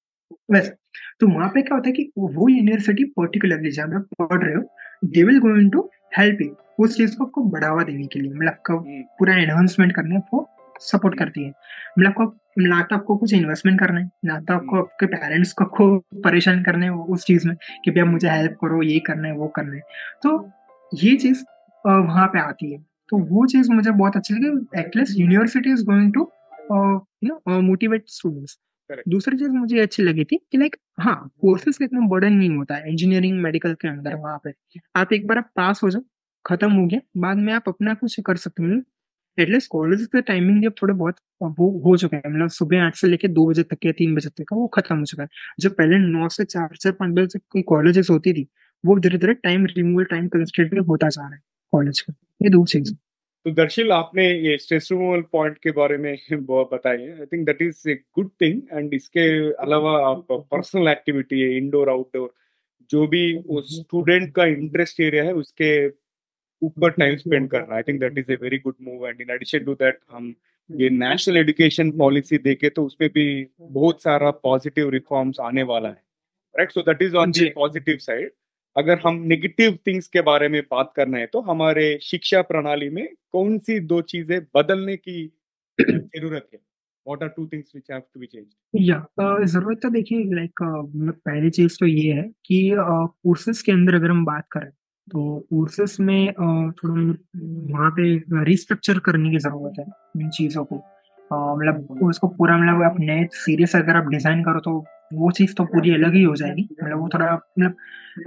वैसे तो वहाँ पे क्या होता है कि वो यूनिवर्सिटी पर्टिकुलरली जब आप पढ़ रहे हो they will going to help you उस चीज़ को आपको बढ़ावा देने के लिए। मतलब आपका हम्म। पूरा एनहांसमेंट करने को सपोर्ट करती है। मतलब आपको ना तो आपको कुछ इन्वेस्टमेंट करना है ना तो आपको हम्म। आपके पेरेंट्स को, को परेशान करना है उस चीज़ में कि भैया मुझे हेल्प करो ये करना है वो करना है। तो ये चीज़ वहाँ पे आती है। तो वो चीज़ मुझे बहुत अच्छी लगी। At least university is going to you know motivate students दूसरी चीज़ मुझे अच्छी लगी थी कि लाइक हाँ कोर्सेज इतना बर्डन नहीं होता है इंजीनियरिंग मेडिकल के अंदर, वहाँ पे। आप एक बार आप पास हो जाओ, खत्म हो गया, बाद में आप अपना कुछ कर सकते हो। एटलीस्ट कॉलेज का टाइमिंग जब थोड़े बहुत वो हो चुका है। मतलब सुबह आठ से लेकर दो बजे तक या तीन बजे तक का वो खत्म हो चुका है। जो पहले नौ से चार से पाँच बजे तक कोई कॉलेजेस होती थी, वो धीरे धीरे टाइम रिमूवल टाइम कंस्टेंट होता जा रहा है कॉलेज का। ये दो चीज़। तो दर्शिल आपने ये स्ट्रेस रिमूवल पॉइंट के बारे में बताई है। I think that is a good thing and इसके अलावा आप पर्सनल एक्टिविटी है इंडोर आउटडोर जो भी उस स्टूडेंट का इंटरेस्ट एरिया है उसके ऊपर टाइम स्पेंड करना। I think that is a very good move and in addition to that हम ये नेशनल एजुकेशन पॉलिसी देखे तो उसपे भी बहुत सारा पॉजिटिव रिफॉर्म्स आने वाला है। Right so that is on the positive side अगर हम नेगेटिव थिंग्स के बारे में बात करना है तो हमारे शिक्षा प्रणाली में कौन सी दो चीज़ें बदलने की ज़रूरत है? What are two things which have to be changed या ज़रूरत तो देखिए लाइक पहली चीज़ तो ये है कि कोर्सेज के अंदर अगर हम बात करें तो कोर्सेस में थोड़ा वहाँ पे रिस्ट्रक्चर करने की ज़रूरत है इन चीज़ों को। मतलब उसको पूरा मतलब आप नए सीरियस अगर आप डिज़ाइन करो तो वो चीज़ तो पूरी अलग ही हो जाएगी। मतलब वो थोड़ा मतलब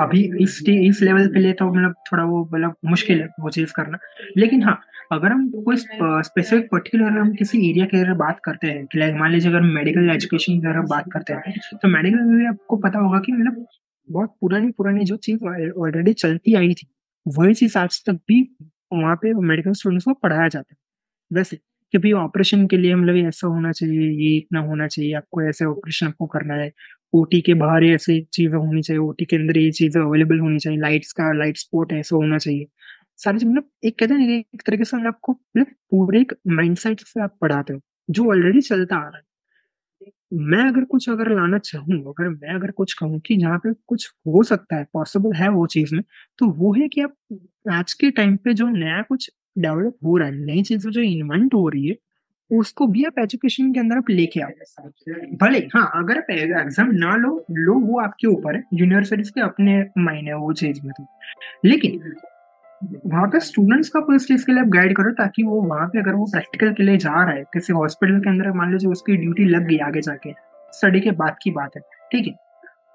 अभी इस इस लेवल पे ले तो मतलब थोड़ा वो मतलब मुश्किल है वो चीज़ करना। लेकिन हाँ अगर हम कोई स्पेसिफिक पर्टिकुलर हम किसी एरिया के अगर बात करते हैं, कि लाइक मान लीजिए अगर मेडिकल एजुकेशन की अगर बात करते हैं तो मेडिकल में आपको पता होगा कि मतलब बहुत पुरानी पुरानी जो चीज़ ऑलरेडी चलती आई थी, वही चीज़ आज तक भी वहाँ पे मेडिकल स्टूडेंट्स को पढ़ाया जाता है। वैसे कि भाई ऑपरेशन के लिए मतलब ऐसा होना चाहिए, ये इतना होना चाहिए, आपको ऐसे ऑपरेशन आपको करना है। ओटी के बाहर ऐसी चीज़ें होनी चाहिए ओटी के अंदर ये चीज़ें अवेलेबल होनी चाहिए लाइट्स का लाइट स्पॉट ऐसा होना चाहिए। सारी चीज़ मतलब एक कहते हैं एक तरीके से आपको मतलब पूरे एक माइंड सेट से आप पढ़ाते हो, जो ऑलरेडी चलता आ रहा है। मैं अगर कुछ अगर लाना चाहूँ, अगर मैं अगर कुछ कहूँ कि जहाँ पे कुछ हो सकता है पॉसिबल है वो चीज़ में तो वो है कि आप आज के टाइम पे जो नया कुछ डेवलप हो रहा है, नई चीज़ें जो इन्वेंट हो रही है, उसको भी आप एजुकेशन के अंदर आप लेके आओ। भले हाँ अगर आप एग्ज़ाम ना लो लो वो आपके ऊपर है यूनिवर्सिटीज के अपने मायने वो चीज़ में तो। लेकिन वहाँ पे स्टूडेंट्स का उस चीज़ के लिए आप गाइड करो ताकि वो वहाँ पे अगर वो प्रैक्टिकल के लिए जा रहा है, किसी हॉस्पिटल के अंदर, मान लीजिए उसकी ड्यूटी लग गई आगे जाके स्टडी के बाद की बात है, ठीक है?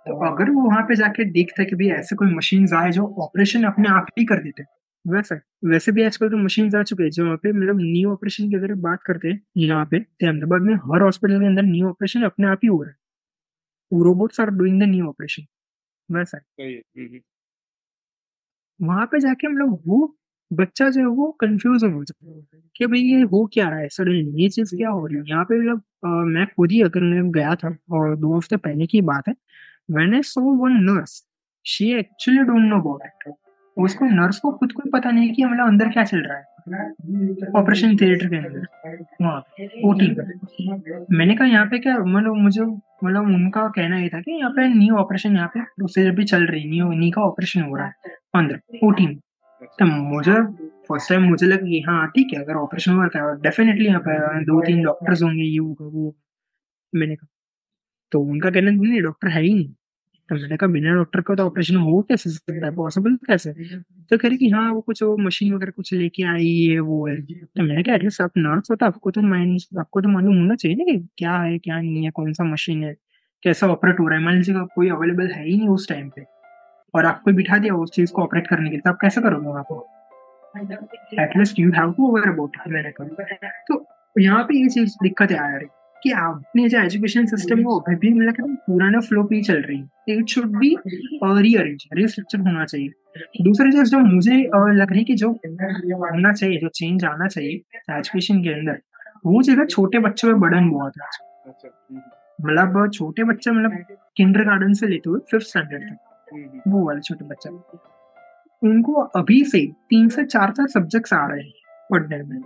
तो अगर वो वहाँ पे जाके देखते कि भाई ऐसे कोई मशीन आए जो ऑपरेशन अपने आप ही कर देते वैसे वैसे भी आजकल तो मशीन आ चुके हैं जो वहाँ पे मतलब न्यू ऑपरेशन की अगर बात करते हैं यहाँ पे अहमदाबाद में हर हॉस्पिटल के अंदर न्यू ऑपरेशन अपने आप ही हो रहा है। Robots are doing the new operation वैसा वहाँ पे जाके हम लोग वो बच्चा जो है वो कंफ्यूज हो जाता है कि भाई ये हो क्या रहा है? सडनली ये चीज़ क्या हो रही है? यहाँ पे मतलब मैं खुद ही अगर मैं गया था और दो हफ़्ते पहले की बात है when I saw one nurse she actually don't know about it उसको नर्स को खुद को पता नहीं कि मतलब अंदर क्या चल रहा है। ऑपरेशन थिएटर के अंदर। वहाँ ओटी पर मैंने कहा, यहाँ पे क्या मतलब मुझे मतलब उनका कहना ये था कि यहाँ पे नी ऑपरेशन यहाँ पे प्रोसीजर भी चल रही नी नी का ऑपरेशन हो रहा है अंदर ओटी में। तो मुझे फ़र्स्ट टाइम मुझे लगा कि हाँ ठीक है, अगर ऑपरेशन हो रहा है डेफिनेटली यहाँ पे दो तीन डॉक्टर्स होंगे, ये वो मैंने कहा तो उनका कहना नहीं डॉक्टर है ही नहीं। मैंने कहा, बिना डॉक्टर का तो ऑपरेशन हो कैसे सकता है? पॉसिबल कैसे? तो कह रही कि हाँ वो कुछ वो मशीन वगैरह कुछ लेके आई है, वो है। तो मैंने कहा एटलीस्ट आप नर्स हो तो आपको तो माइंड आपको तो मालूम होना चाहिए ना कि क्या है, क्या नहीं है, कौन सा मशीन है, कैसा ऑपरेट हो रहा है। मान लीजिए कोई अवेलेबल है ही नहीं उस टाइम पे और आपको बिठा दिया उस चीज़ को ऑपरेट करने के लिए तो आप कैसे करोगे वहाँ पर at least you have to aware about तो यहाँ पे ये चीज़ दिक्कत आ रही कि अपने जो एजुकेशन सिस्टम है वो अभी भी मतलब पुराना फ्लो पे ही चल रही है। It should be rearrange restructure होना चाहिए। दूसरी चीज़ जो मुझे लग रही है कि जो होना चाहिए जो चेंज आना चाहिए एजुकेशन के अंदर वो चीज़ छोटे बच्चों में बर्डन बहुत है। अच्छा, हम्म। मतलब छोटे बच्चे मतलब किंडर गार्डन से लेते हुए फिफ्थ स्टैंडर्ड तक हम्म। वो वाले छोटे बच्चे। उनको अभी से तीन से चार चार सब्जेक्ट्स आ रहे हैं पढ़ने में।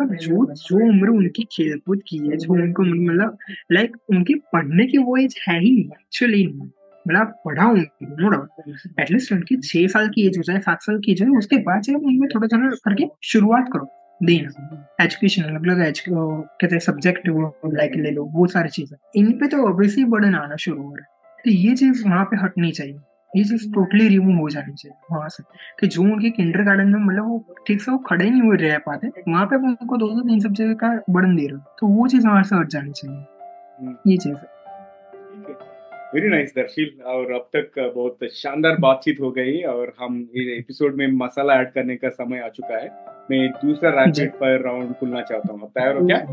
अब जो जो उम्र उनकी खेलकूद की है, जो उनको मतलब लाइक उनकी पढ़ने की वो एज है ही एक्चुअली मतलब पढ़ा नो डाउट एटलीस्ट उनकी छह साल की एज हो जाए, सात साल की एज हो उसके बाद से उनमें थोड़ा थोड़ा करके शुरुआत करो, देना। एजुकेशन अलग अलग कहते हैं सब्जेक्ट लाइक ले लो, वो सारी चीज़ें। इन पे तो ऑब्वियसली बर्डन आना शुरू हो रहा है। तो ये चीज़ वहाँ पे हटनी चाहिए। ये चीज़ टोटली रिमूव हो जानी चाहिए वहाँ से। कि जो उनके किंडर गार्डन में मतलब वो ठीक से वो खड़े नहीं हुए रह पाते वहाँ पे उनको दो दो तीन सब्जेक्ट का बर्डन दे रहे हो। तो वो चीज़ वहाँ से हट जानी चाहिए। हम्म। ये चीज़ वेरी नाइस दर्शिल। और अब तक बहुत शानदार बातचीत हो गई और हम इस एपिसोड में मसाला ऐड करने का समय आ चुका है। मैं दूसरा रैपिड फायर राउंड खुलना चाहता हूँ। तैयार हो क्या?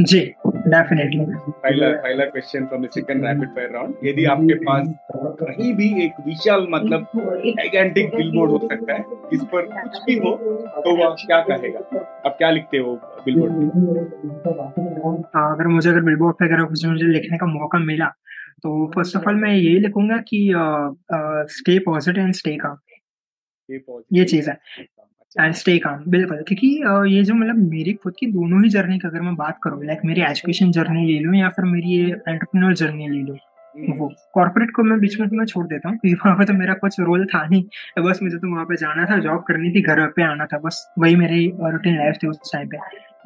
जी। डेफिनेटली पहला पहला question from the second rapid fire round यदि आपके पास कहीं भी एक विशाल मतलब बिलबोर्ड हो सकता है इस पर कुछ भी हो तो क्या कहेगा? आप क्या लिखते हो बिलबोर्ड पे हाँ अगर मुझे अगर बिलबोर्ड पे अगर कुछ मुझे लिखने का मौका मिला तो फ़र्स्ट ऑफ़ ऑल मैं यही लिखूँगा कि stay positive and stay calm ये चीज़ है। एंड स्टे काम बिल्कुल। क्योंकि ये जो मतलब मेरी खुद की दोनों ही जर्नी की अगर मैं बात करूँ लाइक मेरी एजुकेशन जर्नी ले लूँ या फिर मेरी ये एंटरप्रेन्योर जर्नी ले लूँ हम्म। वो कॉर्पोरेट को मैं बीच में मैं छोड़ देता हूँ क्योंकि वहाँ पे तो मेरा कुछ रोल था नहीं। बस मुझे तो वहाँ पे जाना था जॉब करनी थी घर पे आना था बस वही मेरी रूटीन लाइफ थी उस टाइम पे।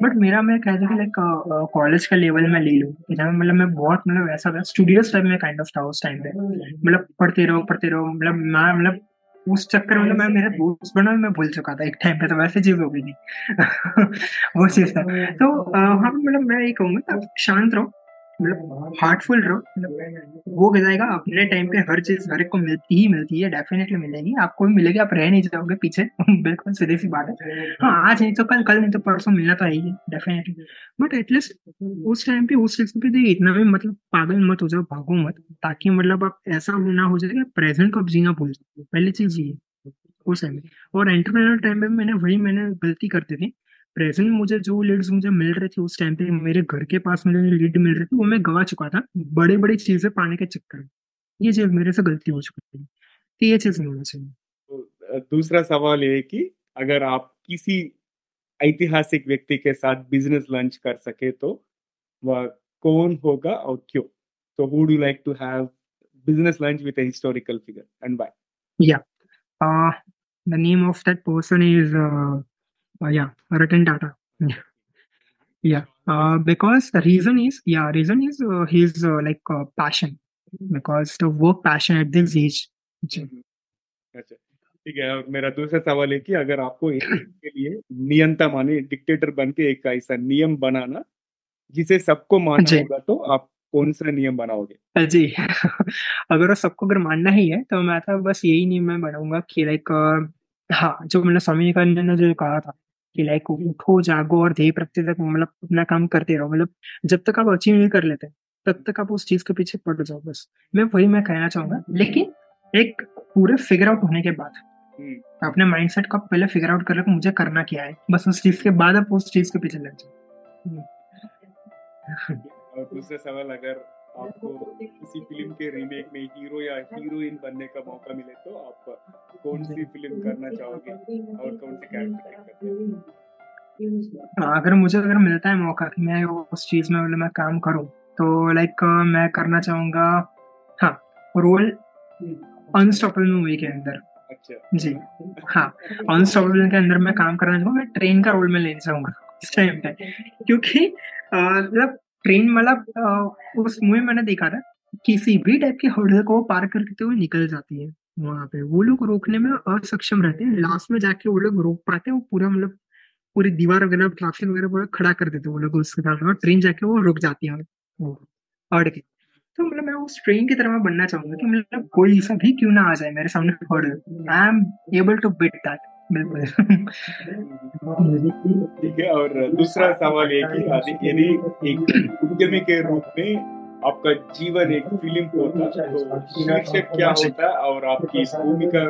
बट मेरा मैं कहता हूँ कि लाइक कॉलेज का लेवल में ले लूँ जहाँ मतलब मैं बहुत मतलब ऐसा स्टूडियोस टाइप में काइंड ऑफ़ था उस टाइम पे। मतलब पढ़ते रहो पढ़ते रहो मतलब मैं मतलब उस चक्कर में तो मैं मेरा दोस्त बना मैं भूल चुका था। एक टाइम पे तो वैसे चीज़ हो गई थी। वो चीज़ था। तो हाँ मतलब मैं ये कहूँगा शांत रहो। मतलब हार्टफुल रहो, वो जाएगा अपने टाइम पे हर चीज़, हर एक को मिलती ही मिलती है डेफिनेटली मिलेगी। आपको भी मिलेगी, आप रह नहीं जाओगे पीछे, बिल्कुल सीधी सी बात है। हाँ आज नहीं तो कल कल नहीं तो परसों मिलना तो है ही डेफिनेटली बट एटलीस्ट उस टाइम पे, उस चीज़ पे इतना भी मतलब पागल मत हो जाओ, भागो मत, ताकि मतलब आप ऐसा ना हो जाए प्रेजेंट को आप जीना भूल पहली चीज़ ये, उस टाइम और एंटरप्रेन्योर टाइम में मैंने, वही मैंने गलती करती थी प्रेजेंट मुझे जो लीड्स मुझे मिल रहे थे उस टाइम पे मेरे घर के पास मुझे जो लीड मिल रही थी वो मैं गवा चुका था बड़े बड़े चीज़ें पाने के चक्कर में। ये चीज़ मेरे से गलती हो चुकी थी तो ये चीज़ नहीं होना चाहिए। तो, दूसरा सवाल ये कि अगर आप किसी ऐतिहासिक व्यक्ति के साथ बिज़नेस लंच कर सके तो वह कौन होगा और क्यों? तो would you like to have business lunch with a historical figure and why? Yeah. Uh, the name of that person is uh, uh, yeah Ratan Tata yeah uh, because the reason is yeah reason is uh, his uh, like uh, passion. Because the work passion at this age. अच्छा ठीक है मेरा दूसरा सवाल है कि अगर आपको के लिए नियंता माने डिक्टेटर बन के एक ऐसा नियम बनाना जिसे सबको मानना होगा तो आप कौन सा नियम बनाओगे? जी। अगर वो सबको अगर मानना ही है तो मैं तो बस यही नियम मैं बनाऊँगा कि लाइक हाँ जो मैंने स्वामी विवेकानंद ने जो कहा था कि लाइक उठो जागो और ध्येय प्रत्यय तक मतलब अपना काम करते रहो। मतलब जब तक आप अचीव नहीं कर लेते तब तक आप उस चीज़ के पीछे पड़ जाओ बस। मैं वही मैं कहना चाहूँगा लेकिन एक पूरे फिगर आउट होने के बाद हम्म। अपने माइंडसेट का पहले फिगर आउट कर लो कि मुझे करना क्या है। बस उस चीज़ के बाद आप उस चीज़ के पीछे लग जाओ। और दूसरे सवाल अगर आपको किसी फ़िल्म के रीमेक में हीरो या हीरोइन बनने का मौका मिले तो आप कौन सी फ़िल्म करना चाहोगे और कौन से कैरेक्टर करते हैं अगर मुझे अगर मिलता है मौका कि मैं उस चीज़ में मतलब मैं काम करूँ तो लाइक मैं करना चाहूँगा हाँ रोल अनस्टॉपेबल मूवी के अंदर। अच्छा। जी हाँ अनस्टॉपेबल के अंदर मैं काम करना चाहूँगा मैं ट्रेन का रोल में लेना चाहूँगा इस टाइम पे। क्योंकि मतलब ट्रेन मतलब उस मूवी मैंने देखा था किसी भी टाइप के हर्डल को पार करते हुए निकल जाती है वहाँ पे। वो लोग रोकने में असक्षम रहते हैं। लास्ट में जाके वो लोग रोक पाते हैं। वो पूरा मतलब पूरी दीवार वगैरह ट्रैफ़िक वगैरह पूरा खड़ा कर देते हैं वो लोग। उसके सामने ट्रेन जाके वो रुक जाती है। वो अड़ के। तो मतलब मैं उस ट्रेन की तरह बनना चाहूँगा कि मतलब कोई सा भी क्यों ना आ जाए मेरे सामने hurdle I am able to beat that ठीक है और दूसरा सवाल ये कि यदि एक उद्यमी के रूप में आपका जीवन एक फ़िल्म होता तो शीर्षक क्या होता और आपकी इस भूमिका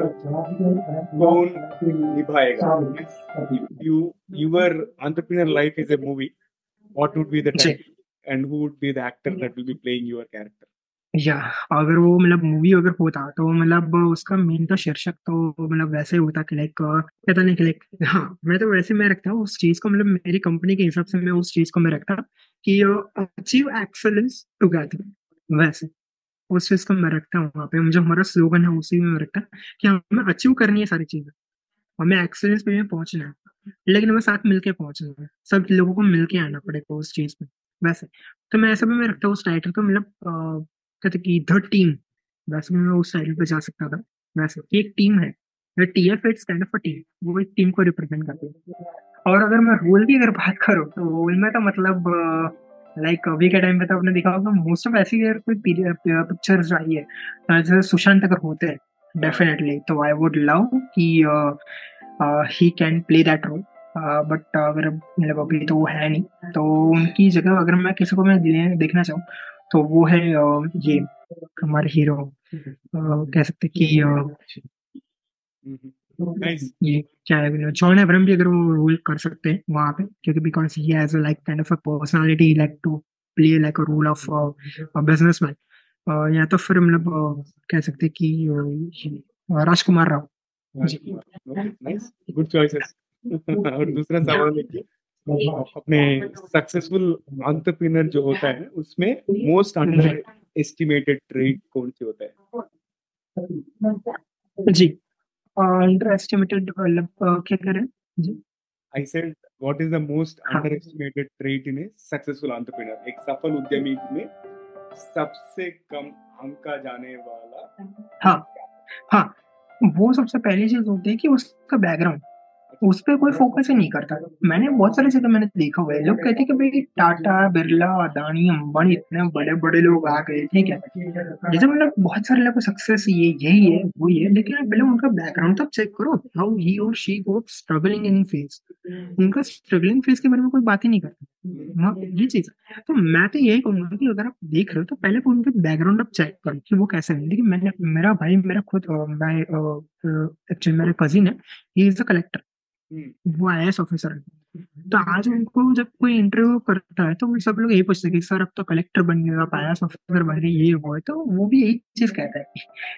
कौन निभाएगा? You your entrepreneur life is a movie what would be the title and who would be the actor that will be playing your character या, अगर वो मतलब मूवी अगर होता तो मतलब उसका मेन तो शीर्षक तो मतलब वैसे ही होता कि लाइक कहता नहीं कि लाइक हाँ मैं तो वैसे मैं रखता हूँ उस चीज़ को मतलब मेरी कंपनी के हिसाब से मैं उस चीज़ को मैं रखता कि अचीव एक्सेलेंस टुगेदर वैसे। उस चीज़ को मैं रखता हूँ वहाँ पे मुझे हमारा स्लोगन है उसी में रखता कि हमें अचीव करनी है सारी चीज़ें, हमें एक्सेलेंस पे में पहुँचना है, लेकिन हमें साथ मिलके पहुँचना है, सब लोगों को मिलके आना पड़ेगा उस चीज़ में वैसे। तो मैं ऐसा भी मैं रखता हूँ उस टाइटल को मतलब कहते कि द टीम वैसे मैं उस टाइटल पे जा सकता था। वैसे एक टीम है T F it's kind of a team वो एक टीम को रिप्रेजेंट करती है। और अगर मैं रोल की अगर बात करूँ तो रोल में तो मतलब लाइक अभी के टाइम पे तो आपने देखा होगा मोस्ट ऑफ़ ऐसी अगर कोई पिक्चर्स आई है। जैसे सुशांत अगर होते हैं डेफिनेटली तो आई वुड लव कि he can play that role but अगर मतलब अभी तो वो है नहीं तो उनकी जगह अगर मैं किसी को मैं देखना चाहूँ तो वो है ये हमारे हीरो कह सकते कि ये क्या है जॉन एब्रम भी अगर वो रोल कर सकते हैं वहाँ पे क्योंकि because he has like kind of a personality like to play like a role of businessman या तो फिर मतलब कह सकते कि राजकुमार राव। जी गुड चॉइसेस और दूसरा सवाल कि अपने सक्सेसफुल एंटरप्रेन्योर जो होता है उसमें मोस्ट अंडर एस्टिमेटेड ट्रेड कौन से होता है? जी। अंडर एस्टिमेटेड मतलब अ, क्या करें? जी। I said, what is the most हाँ। underestimated trait in a successful entrepreneur? एक सफल उद्यमी में सबसे कम आंका जाने वाला हाँ। हाँ। वो सबसे पहली चीज़ होती है कि उसका बैकग्राउंड उस पर कोई फोकस ही नहीं करता। मैंने बहुत सारी जगह मैंने देखा हुआ है। लोग कहते हैं कि भाई टाटा, बिरला, अदानी, अंबानी इतने बड़े बड़े लोग आ गए, ठीक है? जैसे मतलब बहुत सारे लोग सक्सेस ये यही है वो, ये। लेकिन पहले उनका बैकग्राउंड तो चेक करो हाउ ही और she go struggling in phase उनका स्ट्रगलिंग फ़ेज़ के बारे में कोई बात ही नहीं करता। हाँ ये चीज़। तो मैं तो यही कहूँगा कि अगर आप देख रहे हो तो पहले तो उनके बैकग्राउंड आप चेक करो कि वो कैसे है। देखिए मैंने, मेरा भाई, मेरा खुद मैं एक्चुअली मेरा कजिन है। ही इज़ अ कलेक्टर वो आई ऑफिसर तो आज उनको जब कोई इंटरव्यू करता है तो वो सब लोग यही पूछते हैं कि, सर, अब तो कलेक्टर बन गए आप आई ऑफिसर बन गए ये वो है। तो वो भी यही चीज़ कहता है।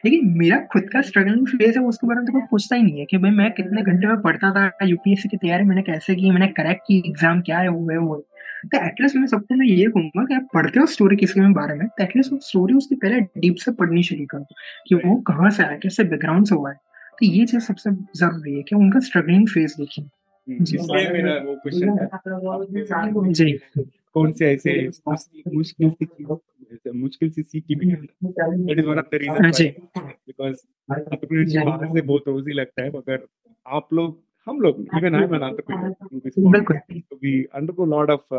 लेकिन मेरा खुद का स्ट्रगलिंग फ़ेज़ है, उसके बारे में तो कोई पूछता ही नहीं है कि भाई मैं कितने घंटे में पढ़ता था यूपीएससी की तैयारी मैंने कैसे की, मैंने क्रैक की एग्ज़ाम क्या है, वो है, वो तो एटलीस्ट मैं सबको मैं ये कहूँगा कि आप पढ़ते हो स्टोरी किसी के बारे में तो एटलीस्ट स्टोरी उसकी पहले डीप से पढ़नी शुरू करो कि वो कहाँ से आया, कैसे बैकग्राउंड से हुआ है। तो ये चीज़ सबसे ज़रूरी है कि उनका स्ट्रगलिंग फ़ेज़ देखिए हम्म, जी। इसलिए मेरा वो क्वेश्चन था। जी। कौन से ऐसे मुश्किल सी मुश्किल सी सीख की भी that is one of the reason because entrepreneurship बाहर से बहुत रोजी लगता है मगर आप लोग हम लोग इवन आई एम एंटरप्रेन्योर बिल्कुल। We undergo lot of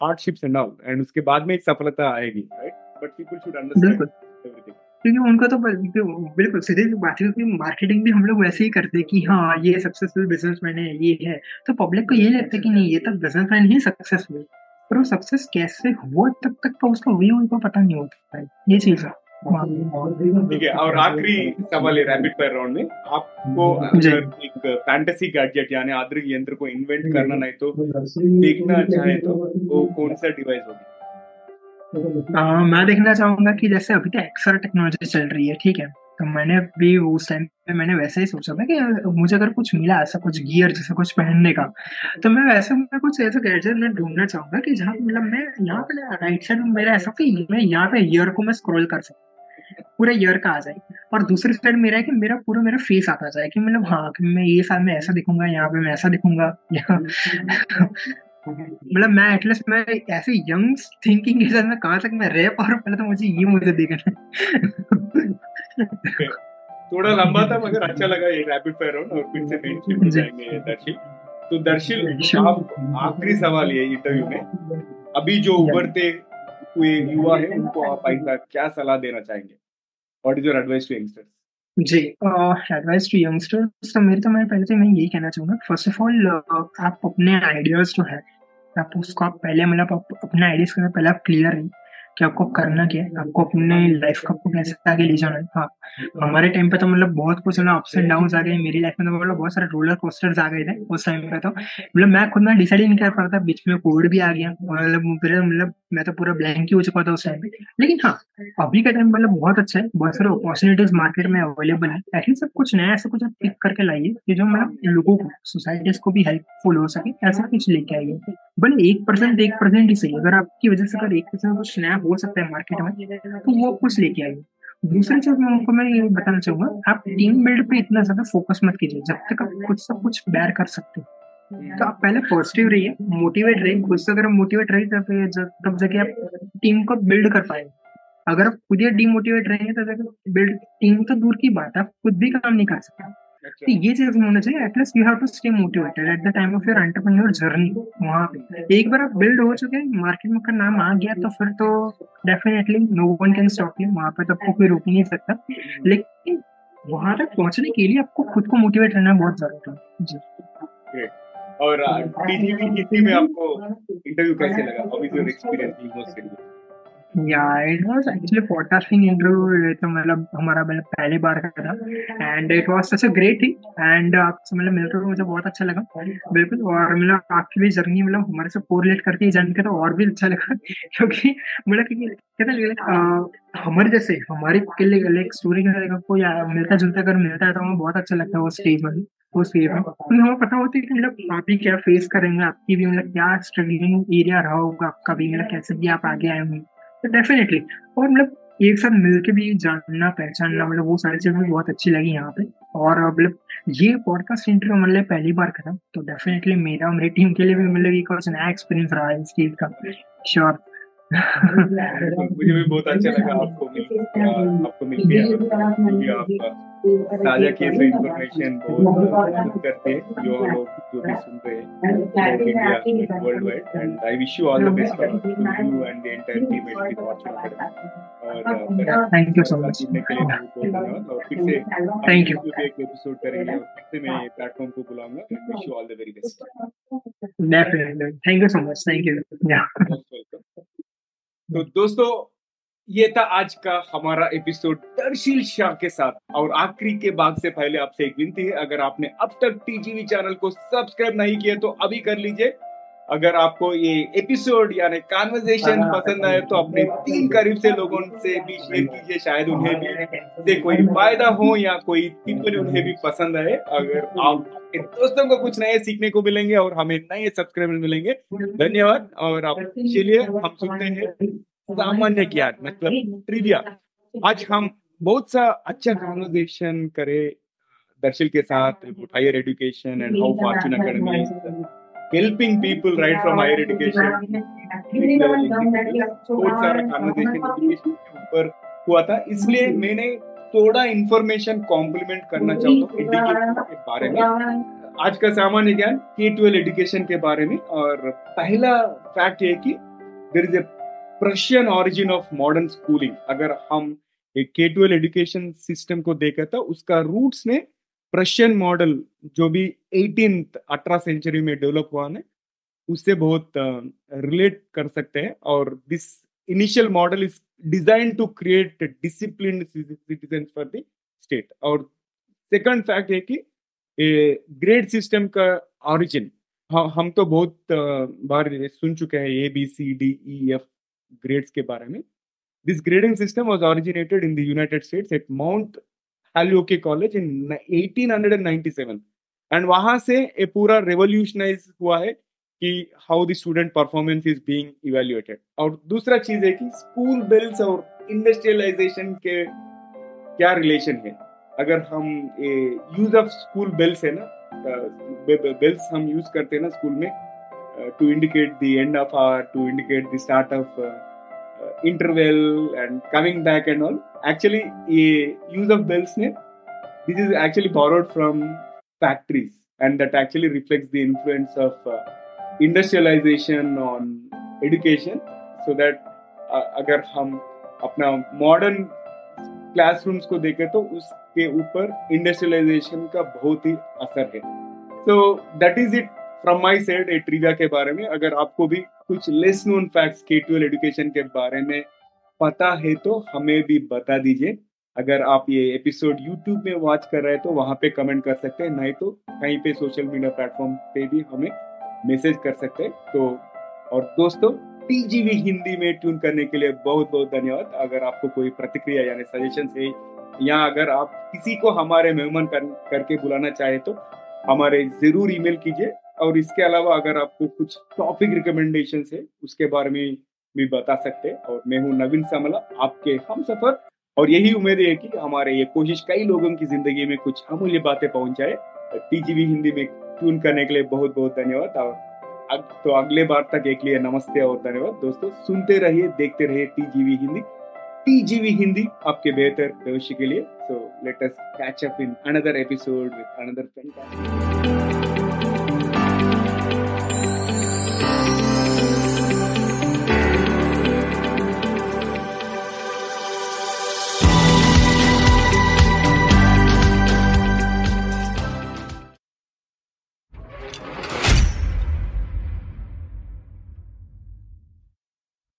hardships and all and उसके बाद में एक सफलता आएगी right but people should understand everything क्योंकि उनको तो बिल्कुल सीधे सी बात है मार्केटिंग भी हम लोग वैसे ही करते हैं कि हाँ ये सक्सेसफुल बिजनेसमैन है ये है। तो पब्लिक को ये लगता है कि नहीं ये तो बिजनेसमैन ही सक्सेसफुल पर वो सक्सेस कैसे हुआ तब तक तो उसका वे उनको पता नहीं होता है। ये चीज़ है। ठीक है और आखिरी सवाल है रैपिड फायर राउंड में आपको अगर एक फैंटेसी गैजेट यानी आधुनिक यंत्र को इन्वेंट करना नहीं तो देखना चाहे तो वो कौन सा डिवाइस होगी? आ, मैं देखना चाहूँगा कि जैसे अभी तो एक्सर टेक्नोलॉजी चल रही है ठीक है? तो मैंने भी उस टाइम पे मैंने वैसे ही सोचा था कि मुझे अगर कुछ मिला ऐसा कुछ गियर जैसा कुछ पहनने का तो मैं वैसे मैं कुछ ऐसा गैजेट में ढूंढना चाहूँगा कि जहाँ मतलब मैं यहाँ पे राइट साइड में मेरा ऐसा कि मैं यहाँ पे ईयर को मैं स्क्रॉल कर सकूँ पूरे ईयर का आ जाए। और दूसरी साइड मेरा है कि मेरा पूरा मेरा फेस आता जाए कि मतलब हाँ कि मैं ये साल में ऐसा दिखूँगा यहाँ पे मैं ऐसा दिखूँगा मतलब मैं एटलीस्ट मैं ऐसे यंग थिंकिंग के साथ मैं कहाँ तक मैं रह पा रहा पहले तो मुझे ये मुझे देखना थोड़ा लंबा था मगर अच्छा लगा ये रैपिड फायर राउंड और फिर से मेन जाएँगे दर्शिल तो दर्शिल आप आखिरी सवाल ये इंटरव्यू में। अभी जो उभरते हुए युवा है उनको आप ऐसा क्या सलाह देना चाहेंगे? What is your advice to youngsters ji advice to youngsters तो मेरे तो मैं पहले तो मैं यही कहना चाहूँगा। फ़र्स्ट ऑफ़ ऑल आप अपने आइडियाज़ जो है। आप उसको आप पहले मतलब अपना आइडियाज़ के पहले आप क्लियर रहिए कि आपको करना क्या है। आपको अपने लाइफ का आपको कैसे आगे ले जाना है। हाँ हमारे टाइम पे तो मतलब बहुत कुछ ना अप्स एंड डाउन आ गए। मेरी लाइफ में तो मतलब बहुत सारे रोलर कोस्टर्स आ गए थे उस टाइम पे तो। मतलब मैं खुद ना डिसाइड ही नहीं कर पा रहा था, बीच में कोविड भी आ गया। मतलब मतलब मैं तो पूरा ब्लैंक ही हो चुका था उस टाइम पे। लेकिन हाँ अभी का टाइम मतलब बहुत अच्छा है बहुत सारे अपॉर्चुनिटीज़ मार्केट में अवेलेबल है। एटलीस्ट सब कुछ नया ऐसा कुछ आप पिक करके लाइए कि जो मतलब लोगों को सोसाइटीज को भी हेल्पफुल हो सके ऐसा कुछ लेके आइए। भले एक परसेंट एक परसेंट ही सही अगर आपकी वजह से अगर एक परसेंट कुछ नया हो सकता है मार्केट में तो वो कुछ लेके आइए। दूसरी चीज़ मैं उनको मैं ये बताना चाहूँगा आप टीम बिल्ड पे इतना ज़्यादा फोकस मत कीजिए जब तक आप खुद सब कुछ बैर कर सकते हो। तो आप पहले पॉजिटिव रहिए मोटिवेट रहिए, खुद से अगर मोटिवेट रहिए तब तब जाके आप टीम को बिल्ड कर पाएँगे। अगर आप खुद ही डिमोटिवेट रहेंगे तो बिल्ड टीम तो दूर की बात है, आप खुद भी काम नहीं कर सकते। तो ये चीज़ होना चाहिए at least you have to stay motivated at the time of your entrepreneur journey वहाँ पे। एक बार आप बिल्ड हो चुके मार्केट में का नाम आ गया तो फिर तो definitely no one can stop you वहाँ पे तो आपको कोई रोक नहीं सकता। लेकिन वहाँ तक पहुँचने के लिए आपको खुद को मोटिवेट रहना बहुत ज़रूरी है। जी। और टीजीवी हिंदी में आपको इंटरव्यू कैसे लगा? How is your experience most Yeah, it was actually podcasting interview तो मतलब हमारा मतलब पहली बार का था। And it was such a great thing and आपसे मतलब मिलकर मुझे बहुत अच्छा लगा। बिल्कुल और मतलब आपकी भी जर्नी मतलब हमारे से कोरिलेट करके ही जान के तो और भी अच्छा लगा। क्योंकि मतलब कहते हैं हमारे जैसे हमारी के लिए स्टोरी का कोई मिलता जुलता अगर मिलता है तो हमें बहुत अच्छा लगता है वो स्टेज में वो सेफ़ है। तो हमें पता होती है कि मतलब आप ही क्या फेस करेंगे आपकी भी मतलब क्या स्ट्रगलिंग एरिया रहा होगा आपका भी मतलब कैसे भी आप आगे आए होंगे। तो डेफिनेटली और मतलब एक साथ मिलके भी जानना पहचानना मतलब वो सारी चीज़ें बहुत अच्छी लगी यहाँ पे। और मतलब ये पॉडकास्ट इंटरव्यू मतलब पहली बार करा तो डेफिनेटली मेरा मेरी टीम के लिए भी मतलब एक और नया एक्सपीरियंस रहा है इस चीज़ का। श्योर मुझे भी बहुत अच्छा लगा आपको मिल आपको मिल गया आप ताज़ा थे इंफॉर्मेशन बहुत करते हैं जो लोग जो भी सुन रहे हैं world wide and I wish you all the best to you and the entire team at the Fortune और थैंक यू सो मच के लिए धन्यवाद और फिर से थैंक यू एक एपिसोड करेंगे और फिर से मैं प्लेटफॉर्म को बुलाऊँगा and wish you all the very best definitely thank you so much thank you या तो दोस्तों ये था आज का हमारा एपिसोड दर्शील शाह के साथ। और आखिरी के भाग से पहले आपसे एक विनती है अगर आपने अब तक टीजीवी चैनल को सब्सक्राइब नहीं किया तो अभी कर लीजिए। अगर आपको ये एपिसोड यानी कॉन्वर्जेशन पसंद आए तो अपने तीन करीब से लोगों से भी शेयर कीजिए शायद उन्हें भी से कोई फ़ायदा हो या कोई टिप्पणी उन्हें भी पसंद आए। अगर आप दोस्तों को कुछ नए सीखने को मिलेंगे और हमें नए सब्सक्राइबर मिलेंगे धन्यवाद। और आप चलिए हम सुनते हैं। सामान्य ज्ञान मतलब ट्रिविया आज हम बहुत सा अच्छा कॉन्वर्जेशन करे दर्शिल के साथ higher education and how Fortune Academy helping people right from higher education बहुत सारा कॉन्वर्जेशन एजुकेशन के ऊपर हुआ था इसलिए मैंने थोड़ा इंफॉर्मेशन कॉम्प्लीमेंट करना चाहता हूँ एजुकेशन के बारे में। आज का सामान्य ज्ञान के ट्वेल्व एजुकेशन के बारे में और पहला फैक्ट ये कि there is a Prussian origin of modern schooling अगर हम के ट्वेल्व एजुकेशन सिस्टम को देखा था उसका रूट्स में प्रशियन मॉडल जो भी एटीन अठारह सेंचुरी में डेवलप हुआ है उससे बहुत रिलेट कर सकते हैं और this initial model is design to create discipline citizen for the state और सेकंड फैक्ट है कि ग्रेड सिस्टम का ऑरिजिन हम तो बहुत बार सुन चुके हैं A B C D E F grades के बारे में। This grading system was originated in the United States at Mount Holyoke College in 1897 and वहाँ से ये पूरा रेवोल्यूशनाइज हुआ है कि how the student performance is being evaluated और दूसरा चीज़ है कि स्कूल बेल्स और इंडस्ट्रियलाइजेशन के क्या रिलेशन है? अगर हम यूज़ ऑफ़ स्कूल बेल्स है ना बेल्स हम यूज़ करते हैं ना स्कूल में to indicate the end of hour to indicate the start of interval and coming back and all actually ये यूज़ ऑफ़ बेल्स ने this is actually borrowed from factories and that actually reflects the influence of industrialisation on education so that अगर हम अपना modern classrooms को देखें तो उसके ऊपर इंडस्ट्रियलाइजेशन का बहुत ही असर है तो that is it from my side ए के बारे में अगर आपको भी कुछ लेस नोन फैक्ट्स के एजुकेशन के बारे में पता है तो हमें भी बता दीजिए। अगर आप ये एपिसोड यूट्यूब में वॉच कर रहे हैं तो वहाँ पे कमेंट कर सकते हैं। नहीं तो कहीं पे सोशल मीडिया प्लेटफॉर्म पे भी हमें मैसेज कर सकते हैं। तो और दोस्तों टीजीवी हिंदी में ट्यून करने के लिए बहुत बहुत धन्यवाद। अगर आपको कोई प्रतिक्रिया यानी सजेशन है या अगर आप किसी को हमारे मेहमान कर, करके बुलाना चाहे तो हमारे ज़रूर ईमेल कीजिए। और इसके अलावा अगर आपको कुछ टॉपिक रिकमेंडेशन है उसके बारे में भी बता सकते हैं। और मैं हूँ नवीन समला आपके हम सफ़र। और यही उम्मीद है कि हमारे ये कोशिश कई लोगों की ज़िंदगी में कुछ अमूल्य बातें पहुँचाए। टीजीवी हिंदी में ट्यून करने के लिए बहुत बहुत धन्यवाद। और अग, तो अगले बार तक एक लिए नमस्ते और धन्यवाद। दोस्तों सुनते रहिए देखते रहिए टीजीवी हिंदी। टीजीवी हिंदी आपके बेहतर भविष्य के लिए। So let us catch up in another episode with another fantastic